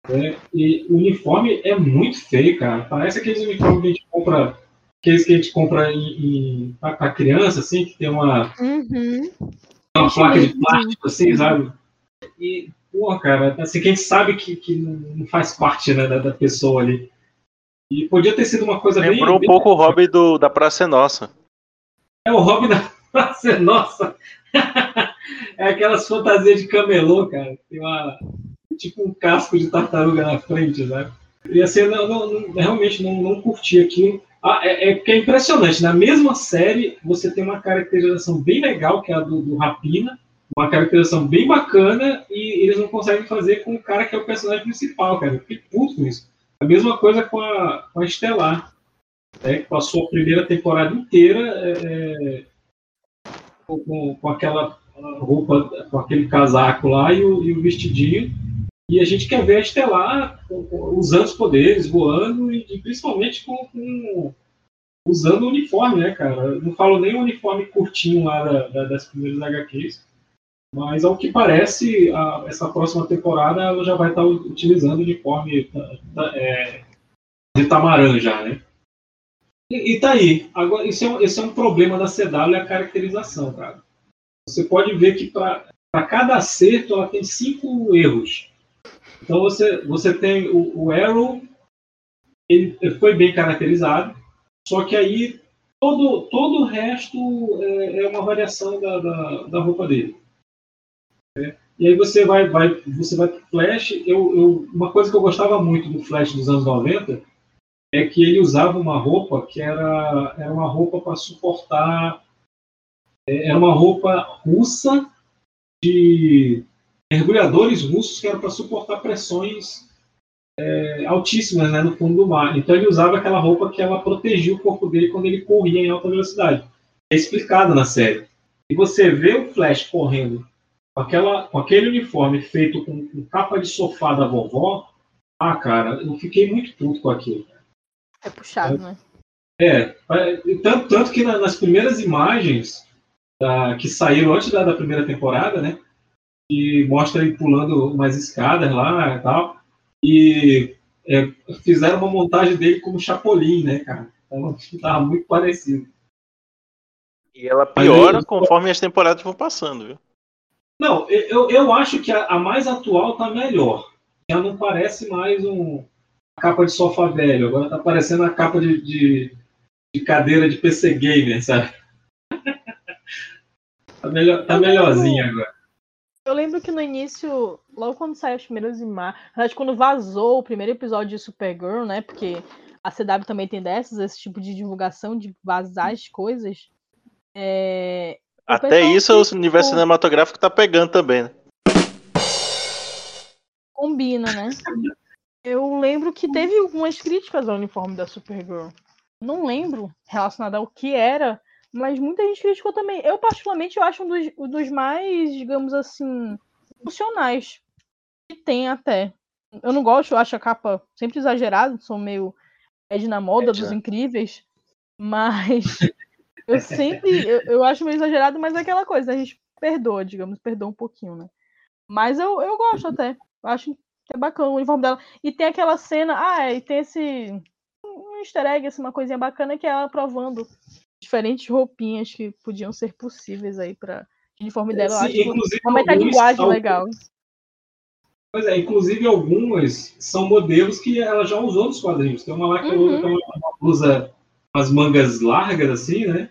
né, e o uniforme é muito feio, cara. Parece aqueles uniformes que a gente compra, aqueles que a gente compra em, pra criança, assim, que tem uma, Uhum. uma placa de plástico, assim, sabe? E, porra, cara, assim, que a gente sabe que, que não faz parte né, da, da pessoa ali. E podia ter sido uma coisa bem. Lembrou um bem- pouco o Hobby do, da Praça é Nossa. É o Robin da Praça é Nossa. é aquelas fantasias de camelô, cara. Tem uma. Tipo um casco de tartaruga na frente, sabe? E assim, eu não, não- não- realmente não, não curti aquilo. Ah, é, é é impressionante. Na mesma série, você tem uma caracterização bem legal, que é a do, do Rapina. Uma caracterização bem bacana, e eles não conseguem fazer com o cara que é o personagem principal, cara. Fiquei puto com isso. A mesma coisa com a, com a Estelar né, que passou a primeira temporada inteira é, com, com aquela roupa, com aquele casaco lá e o, e o vestidinho. E a gente quer ver a Estelar usando os poderes, voando e, principalmente com, com- usando o uniforme, né, cara? Eu não falo nem o uniforme curtinho lá da- da- das primeiras HQs, mas ao que parece, a- essa próxima temporada ela já vai estar utilizando o uniforme tá- tá- é, de Tamarã já, né? E, e tá aí. Agora, isso é, um- esse é um problema da CW, é a caracterização, cara. Você pode ver que para cada acerto ela tem cinco erros. Então você, você tem o, o Arrow, ele foi bem caracterizado, só que aí todo, todo o resto é, é uma variação da, da, da roupa dele. né? E aí você vai, vai, você vai pro Flash. Eu, eu, uma coisa que eu gostava muito do Flash dos anos 90 é que ele usava uma roupa que era, era uma roupa para suportar. é, Era uma roupa russa de mergulhadores russos que era para suportar pressões é, altíssimas né, no fundo do mar. Então ele usava aquela roupa que ela protegia o corpo dele quando ele corria em alta velocidade. É explicado na série. E você vê o Flash correndo com, aquela, com aquele uniforme feito com, com capa de sofá da vovó. Ah, cara, eu fiquei muito puto com aquilo. É puxado, né? É, é, tanto, tanto que na- nas primeiras imagens da- que saíram antes da, da primeira temporada, né? Que mostra ele pulando umas escadas lá e tal. E é, fizeram uma montagem dele como Chapolin, né, cara? Então tava muito parecido. E ela piora aí- conforme as temporadas vão passando, viu? Não, eu, eu acho que a, a mais atual tá melhor. Já não parece mais um a capa de sofá velho. Agora tá parecendo a capa de, de, de cadeira de PC Gamer, sabe? tá, melhor, tá melhorzinha agora. Eu lembro que no início, logo quando saiu as primeiras imagens, na verdade, quando vazou o primeiro episódio de Supergirl, né? Porque a CW também tem dessas, esse tipo de divulgação, de vazar as coisas. É, o Até isso o ficou- universo cinematográfico tá pegando também, né? combina, né? Eu lembro que teve algumas críticas ao uniforme da Supergirl. Não lembro relacionado ao que era, mas muita gente criticou também. Eu, particularmente, eu acho um dos, um dos mais, digamos assim, funcionais que tem até. Eu não gosto, eu acho a capa sempre exagerada, sou meio Ed na moda Ed, dos incríveis, mas eu sempre, eu, eu acho meio exagerado, mas é aquela coisa, a gente perdoa, digamos, perdoa um pouquinho, né? Mas eu, eu gosto até. Eu acho que é bacana o uniforme dela. E tem aquela cena. Ah, e tem esse. Um easter egg, assim, uma coisinha bacana que é ela provando diferentes roupinhas que podiam ser possíveis aí pra o uniforme dela. Eu Sim, acho uma metalinguagem alguns- legal. Pois é, inclusive algumas são modelos que ela já usou nos quadrinhos. Tem uma lá que ela Uhum. usa uma, uma blusa com as mangas largas, assim, né?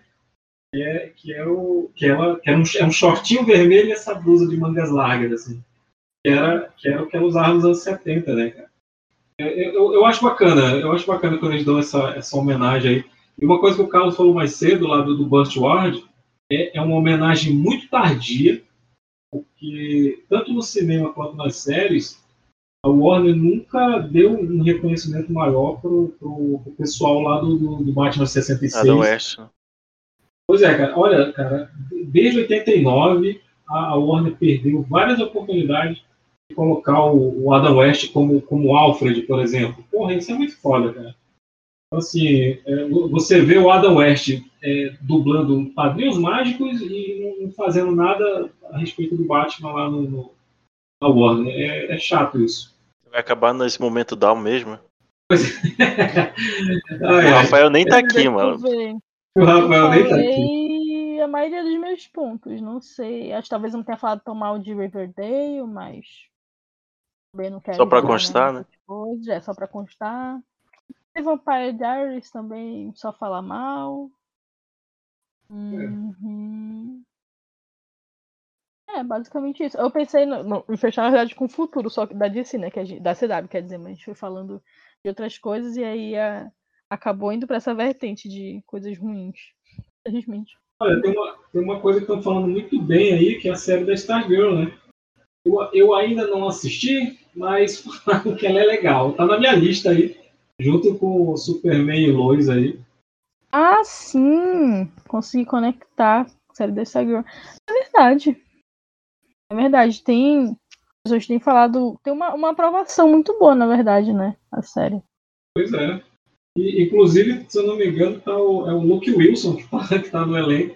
Que é, que é, o, que ela, que é, um, é um shortinho vermelho e essa blusa de mangas largas, assim. Que era, que era o que ela usava nos anos 70, né, cara? Eu, eu, eu acho bacana, eu acho bacana quando eles dão essa, essa homenagem aí. E uma coisa que o Carlos falou mais cedo, lá do, do Bust Ward, é, é uma homenagem muito tardia, porque tanto no cinema quanto nas séries, a Warner nunca deu um reconhecimento maior pro, pro, pro pessoal lá do, do, do Batman 66. Adam West. Pois é, cara, olha, cara, desde 89 a, a Warner perdeu várias oportunidades de colocar o, o Adam West como, como Alfred, por exemplo. Porra, isso é muito foda, cara. Então, assim, é, você vê o Adam West é, dublando Padrinhos Mágicos e não- fazendo nada a respeito do Batman lá no, no- na Warner. É, é chato isso. Vai acabar nesse momento down mesmo. né? Ai, O ai, Rafael nem tá aqui, mano. ver. o Rafael nem tá aqui. A maioria dos meus pontos, não sei. Acho que talvez eu não tenha falado tão mal de Riverdale, mas também não quero. Só pra constar, nessas coisas, É só pra constar. The Vampire Diaries também só fala mal. Uhum. É, basicamente isso. Eu pensei no, no- em fechar, na verdade, com o futuro, só que da DC, né? Que gente- da CW, quer dizer, mas a gente foi falando de outras coisas e aí a- acabou indo pra essa vertente de coisas ruins. Infelizmente. Olha, tem uma, tem uma coisa que estão falando muito bem aí, que é a série da Stargirl, né? Eu, eu ainda não assisti, mas falaram que ela é legal. Tá na minha lista aí, junto com o Superman e Lois aí. Ah, sim! Consegui conectar a série da Instagram. É verdade. É verdade. Tem. As pessoas têm falado. Tem uma, uma aprovação muito boa, na verdade, né? A série. Pois é. E, inclusive, se eu não me engano, tá o, é o Luke Wilson que tá, que tá no elenco.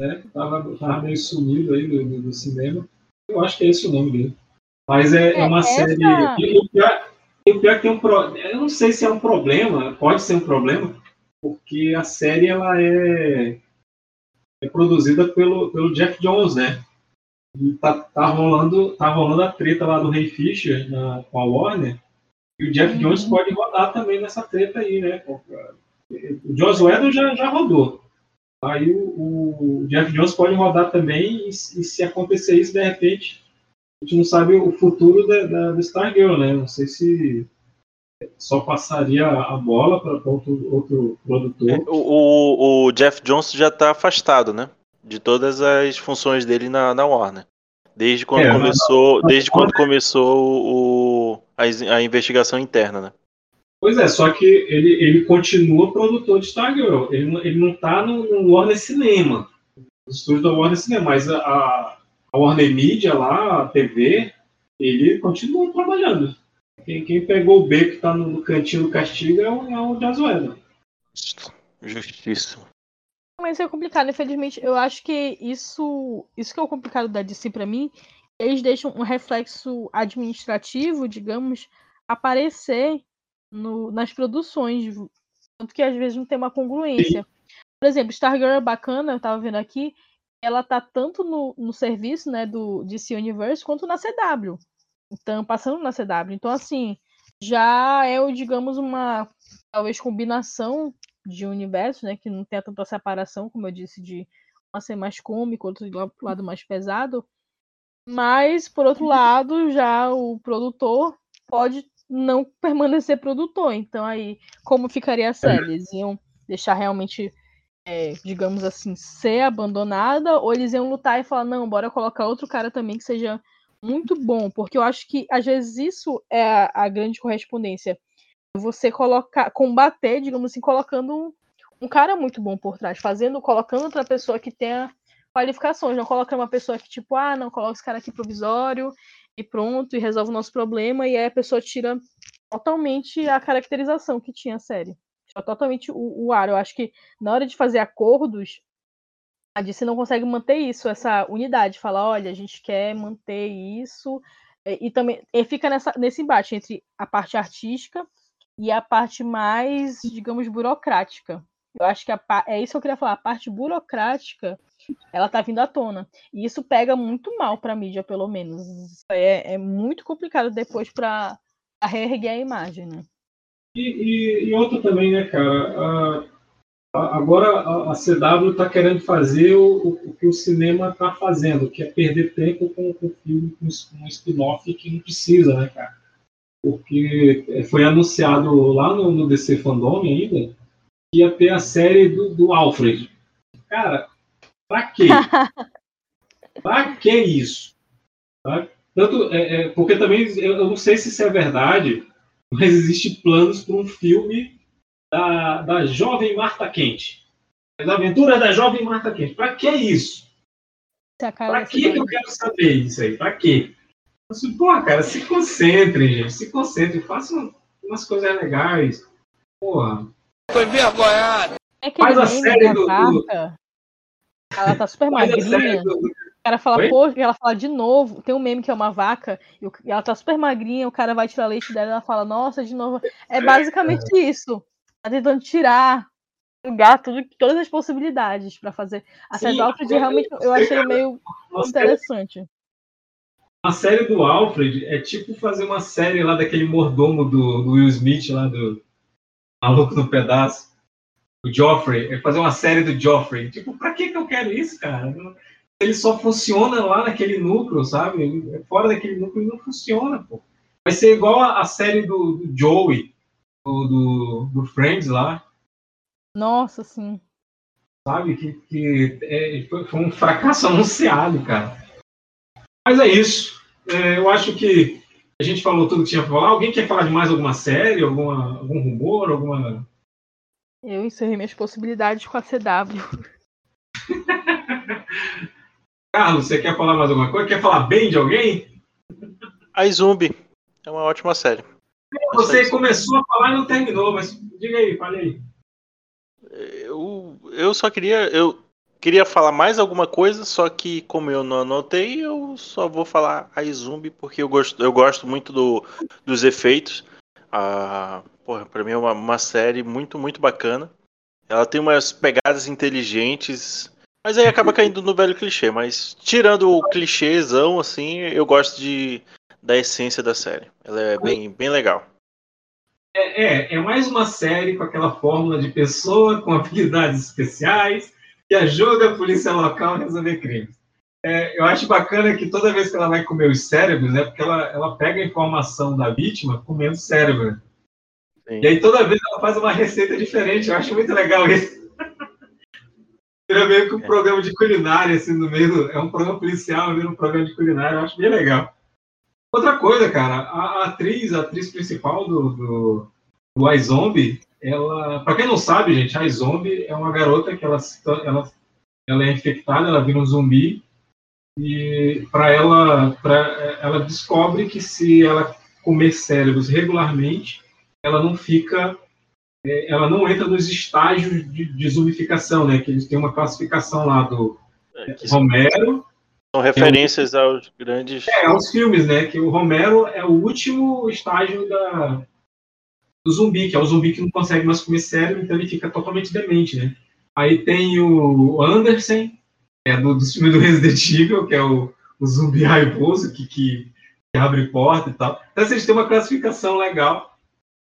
Né? Tava, tava meio sumido aí do, do, do cinema. Eu acho que é esse o nome dele. Mas é, é, É, uma essa- série. E e o pior é que tem um pro... Eu não sei se é um problema, pode ser um problema, porque a série ela é, é produzida pelo, pelo Jeff Jones, né? E tá, tá, rolando, tá rolando a treta lá do Ray Fisher na, com a Warner. E o Jeff Uhum. Jones pode rodar também nessa treta aí, né? O Joss Whedon já, já rodou. Aí o, o Jeff Jones pode rodar também, e, e se acontecer isso, de repente, a gente não sabe o futuro da, da, do Stargirl, né? Não sei se só passaria a bola para outro, outro produtor. O, o, o Jeff Jones já tá afastado, né? De todas as funções dele na, na Warner. Desde quando É, mas- começou, desde quando começou o, a, a investigação interna, né? Pois é, só que ele, ele continua produtor de Stargirl. Ele, não- ele não tá no, no Warner Cinema, no estúdio da Warner Cinema, mas a, a Warner Media lá, a TV, ele continua trabalhando. Quem, quem pegou o B que tá no, no cantinho do castigo é o, é o Whedon. Justiça. Mas é complicado, infelizmente. Eu acho que isso, isso que é o complicado da DC pra mim. Eles deixam um reflexo administrativo, digamos, aparecer no- nas produções. Tanto que às vezes não tem uma congruência. Por exemplo, Stargirl é bacana, eu tava vendo aqui. Ela tá tanto no, no serviço né, do DC Universe quanto na CW. Então, passando na CW. Então, assim, já é, digamos, uma talvez combinação de universos, né? Que não tem tanta separação, como eu disse, de uma ser mais cômico, outro do lado mais pesado. Mas, por outro lado, já o produtor pode não permanecer produtor. Então, aí, como ficaria a série? Eles iam deixar realmente, é, digamos assim, ser abandonada, ou eles iam lutar e falar, não, bora colocar outro cara também que seja muito bom, porque eu acho que às vezes isso é a, a grande correspondência. Você colocar, combater, digamos assim, colocando um, um cara muito bom por trás, fazendo, colocando outra pessoa que tenha qualificações, não colocando uma pessoa que, tipo, ah, não, coloca esse cara aqui provisório e pronto, e resolve o nosso problema, e aí a pessoa tira totalmente a caracterização que tinha a série. Tira totalmente o, o ar. Eu acho que na hora de fazer acordos, a DC não consegue manter isso, essa unidade, falar, olha, a gente quer manter isso, e, e também e fica nessa, nesse embate entre a parte artística e a parte mais, digamos, burocrática. Eu acho que a, é isso que eu queria falar, a parte burocrática, ela tá vindo à tona. E isso pega muito mal pra mídia, pelo menos. É, é muito complicado depois pra reerguer a imagem, né? E, e, e outra também, né, cara? a- a- agora a, a CW está querendo fazer o, o- o que o cinema está fazendo, que é perder tempo com, com filme, com s- um spin-off que não precisa, né, cara? Porque eh, foi anunciado lá no, no DC Fandom ainda que ia ter a série do, do Alfred. Cara, pra quê? pra que isso? Tá? Tanto, é, é, porque também eu, eu não sei se isso é verdade, mas existe planos para um filme da, da jovem Marta Quente. As aventuras da jovem Marta Quente. Pra que isso? Essa é a cara Pra dessa que que eu quero saber isso aí? Pra quê? Eu disse, Pô, cara, se concentre, gente. Se concentre. Façam umas coisas legais. Porra. Foi vergonhado. É aquele Faz a série da do- do-. Ela tá super magrinha. O cara fala, Oi? pô, ela fala de novo. Tem um meme que é uma vaca, e, o- e ela tá super magrinha, o cara vai tirar leite dela e ela fala, nossa, de novo. É basicamente isso. Tá tentando tirar, sugar tudo, todas as possibilidades pra fazer. A série Sim, do Alfred realmente eu achei meio série interessante. A série do Alfred é tipo fazer uma série lá daquele mordomo do, do Will Smith, lá do Maluco no Pedaço. O Joffrey. É fazer uma série do Joffrey. Tipo, pra que, que eu quero isso, cara? Ele só funciona lá naquele núcleo, sabe? Ele- Fora daquele núcleo ele não funciona, pô. Vai ser igual a, a série do, do Joey, do, do, do Friends lá, Nossa, sim. sabe? Que, que é, foi, foi um fracasso anunciado, cara. Mas é isso. É, eu acho que a gente falou tudo que tinha pra falar. Alguém quer falar de mais alguma série, alguma, algum rumor, alguma. Eu encerrei minhas possibilidades com a CW. Carlos, você quer falar mais alguma coisa? Quer falar bem de alguém? A Zumbi é uma ótima série. Você começou a falar e não terminou, mas diga aí, fale aí. Eu, eu só queria. Eu queria falar mais alguma coisa, só que como eu não anotei, eu só vou falar a Zumbi porque eu gosto, eu gosto muito do, dos efeitos. Ah, porra, pra mim é uma, uma série muito, muito bacana. Ela tem umas pegadas inteligentes, mas aí acaba caindo no velho clichê. Mas tirando o clichêzão, assim, eu gosto de, da essência da série. Ela é bem, bem legal. É, é, é mais uma série com aquela fórmula de pessoa com habilidades especiais que ajuda a polícia local a resolver crimes. É, eu acho bacana que toda vez que ela vai comer os cérebros, né, porque ela, ela pega a informação da vítima comendo cérebro. Sim. E aí toda vez ela faz uma receita diferente. Eu acho muito legal isso. Vira meio que um programa de culinária, assim, no meio É um programa policial, vira um programa de culinária, eu acho bem legal. Outra coisa, cara, a, atriz, a atriz principal do, do, do iZombie, ela. Pra quem não sabe, gente, a iZombie é uma garota que ela, ela, ela é infectada, ela vira um zumbi. E para ela, pra, ela descobre que se ela comer cérebros regularmente, ela não fica é, ela não entra nos estágios de, de zumbificação, né? Que eles têm uma classificação lá do É, Romero, são referências aos grandes. é, aos filmes, né? Que o Romero é o último estágio da, do zumbi, que é o zumbi que não consegue mais comer cérebro, então ele fica totalmente demente, né? Aí tem o Anderson, que é do, do filme do Resident Evil, que é o, o zumbi raivoso, que, que, que abre porta e tal. Então, assim, eles têm uma classificação legal.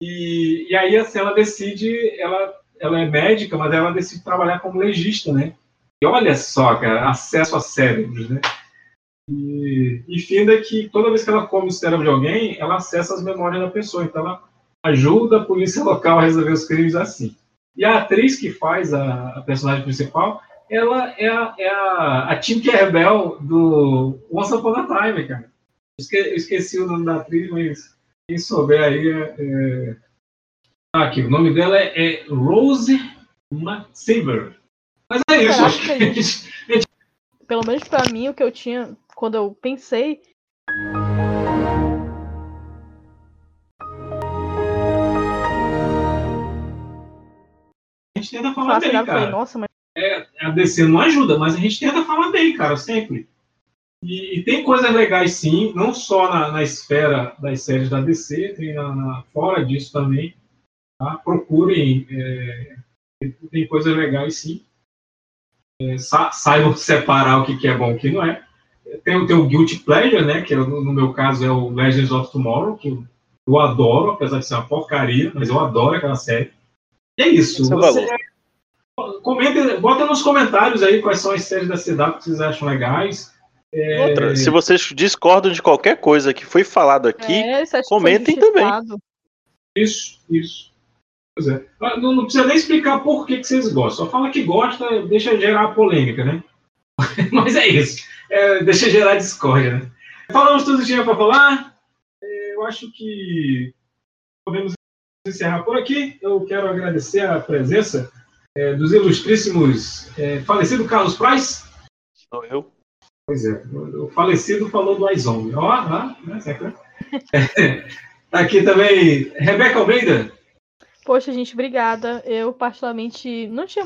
E, e aí, assim, ela decide, ela, ela é médica, mas ela decide trabalhar como legista, né? E olha só, cara, acesso a cérebros, né? E, e finda que toda vez que ela come o cérebro de alguém, ela acessa as memórias da pessoa. Então, ela ajuda a polícia local a resolver os crimes assim. E a atriz que faz a, a personagem principal, ela é a, é a, a Tim Kerbel do Once Upon a Time, cara. Esque, esqueci o nome da atriz, mas quem souber aí é. é... Ah, aqui, o nome dela é, é Rose McSaver. Mas é isso, Eu acho que a a gente Pelo menos pra mim, o que eu tinha, quando eu pensei, a gente tenta falar falei, cara. nossa, mas A DC não ajuda, mas a gente tenta falar bem, cara, sempre. E, e tem coisas legais, sim, não só na, na esfera das séries da DC, tem na, na- fora disso também. Tá? Procurem, é, tem- coisas legais, sim. É, sa- saibam separar o que, que é bom e o que não é. Tem, o- tem o Guilty Pleasure, né, que no, no meu caso é o Legends of Tomorrow, que eu, eu adoro, apesar de ser uma porcaria, mas eu adoro aquela série. E é isso. Esse é Você-. Comenta, bota nos comentários aí quais são as séries da CW que vocês acham legais. É, Outra, se vocês discordam de qualquer coisa que foi falado aqui, é, foi comentem também. Isso, isso. Pois é. Ah, Não, não precisa nem explicar por que, que vocês gostam. Só fala que gosta, deixa gerar polêmica, né? Mas é isso. É, deixa gerar discórdia, né? Falamos tudo que tinha para falar. É, Eu acho que podemos encerrar por aqui. Eu quero agradecer a presença é, dos ilustríssimos é, falecido Carlos Price. Sou eu. Pois é, o falecido falou do iZombie. Ó, lá, né, certo? Tá Aqui também, Rebeca Almeida. Poxa, gente, obrigada. Eu, particularmente, não tinha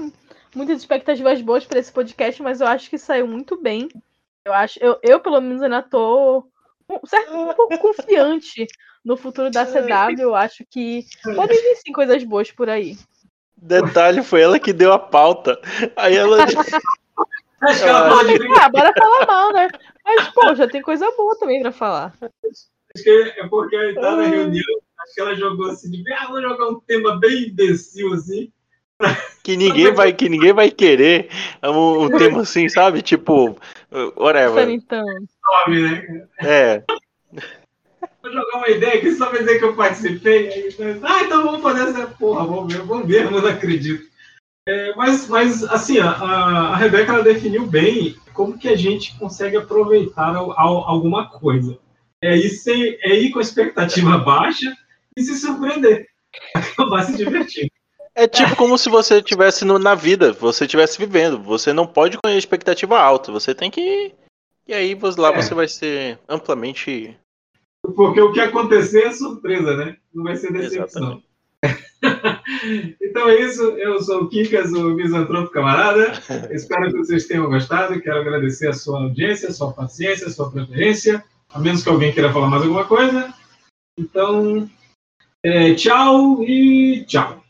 muitas expectativas boas para esse podcast, mas eu acho que saiu muito bem. Eu acho, eu, eu pelo menos ainda tô um, certo, um pouco confiante no futuro da CW. Eu acho que podem vir sim coisas boas por aí. Detalhe, foi ela que deu a pauta. Aí ela. Acho que ela fala de. Ah, bora falar mal, né? Mas, pô, já tem coisa boa também pra falar. Acho que é porque ela tá na reunião. Acho que ela jogou assim, de, ah, vou jogar um tema bem imbecil assim. que ninguém vai, que ninguém vai querer um, um tema assim, sabe? Tipo, whatever. Então, né? É. Vou jogar uma ideia aqui só pra dizer que eu participei. Aí, ah, então vamos fazer essa porra, vamos ver, vamos ver, eu não acredito. É, mas, mas, assim, a, a Rebeca ela definiu bem como que a gente consegue aproveitar al- al- alguma coisa. É ir, sem, é ir com a expectativa baixa e se surpreender. Acabar se divertindo. É tipo como se você estivesse na vida, você estivesse vivendo. Você não pode com a expectativa alta, você tem que. E aí você- lá É. você vai ser amplamente Porque o que acontecer é surpresa, né? Não vai ser decepção. então é isso. Eu sou o Kikas, o misantropo camarada. Espero que vocês tenham gostado. Quero agradecer a sua audiência, a sua paciência, a sua preferência. A menos que alguém queira falar mais alguma coisa. Então, é, tchau e tchau.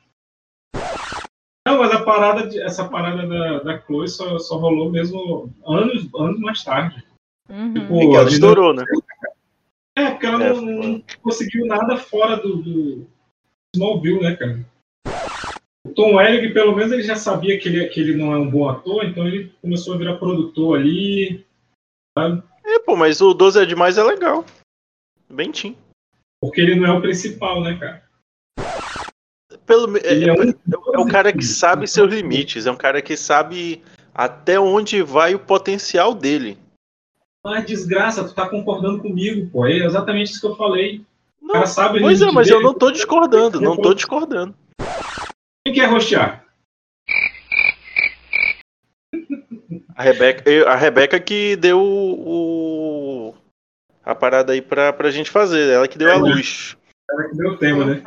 Não, mas a parada, de- essa parada da, da Chloe só, só rolou mesmo anos, anos mais tarde. Uhum. Pô, É ela estourou, né? É, porque ela É, não, não conseguiu nada fora do, do Smallville, né, cara? O Tom Welling, pelo menos, ele já sabia que ele, que ele não é um bom ator, então ele começou a virar produtor ali, É, pô, mas o 12 é demais é legal. Bem tim. porque ele não é o principal, né, cara? Pelo, é, Ele é um é o cara que sabe seus limites, é um cara que sabe até onde vai o potencial dele. Ah, desgraça, tu tá concordando comigo, pô. É exatamente isso que eu falei. Não, cara sabe pois é, mas eu dele. não tô discordando, não tô discordando. Quem quer rostear? A Rebeca, eu- a Rebeca que deu o, a parada aí pra, pra gente fazer, ela que deu a luz. Era que deu o tema, né?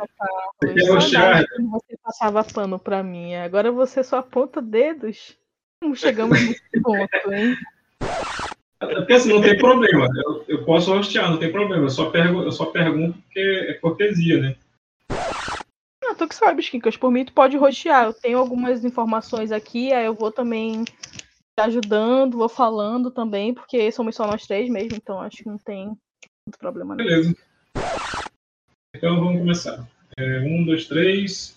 Você quer rostear? quando Você passava pano pra mim. Agora você só aponta dedos. Como chegamos nesse ponto, hein? Porque assim, não tem problema. Eu, eu posso rostear, não tem problema. Eu só, pergu eu só pergunto porque é cortesia, né? Ah, tu que sabe, Quincas. Por mim, tu pode rotear. Eu tenho algumas informações aqui, aí eu vou também te ajudando, vou falando também, porque somos só nós três mesmo, então acho que não tem muito problema não. Beleza. Então vamos começar. É, um, dois, três.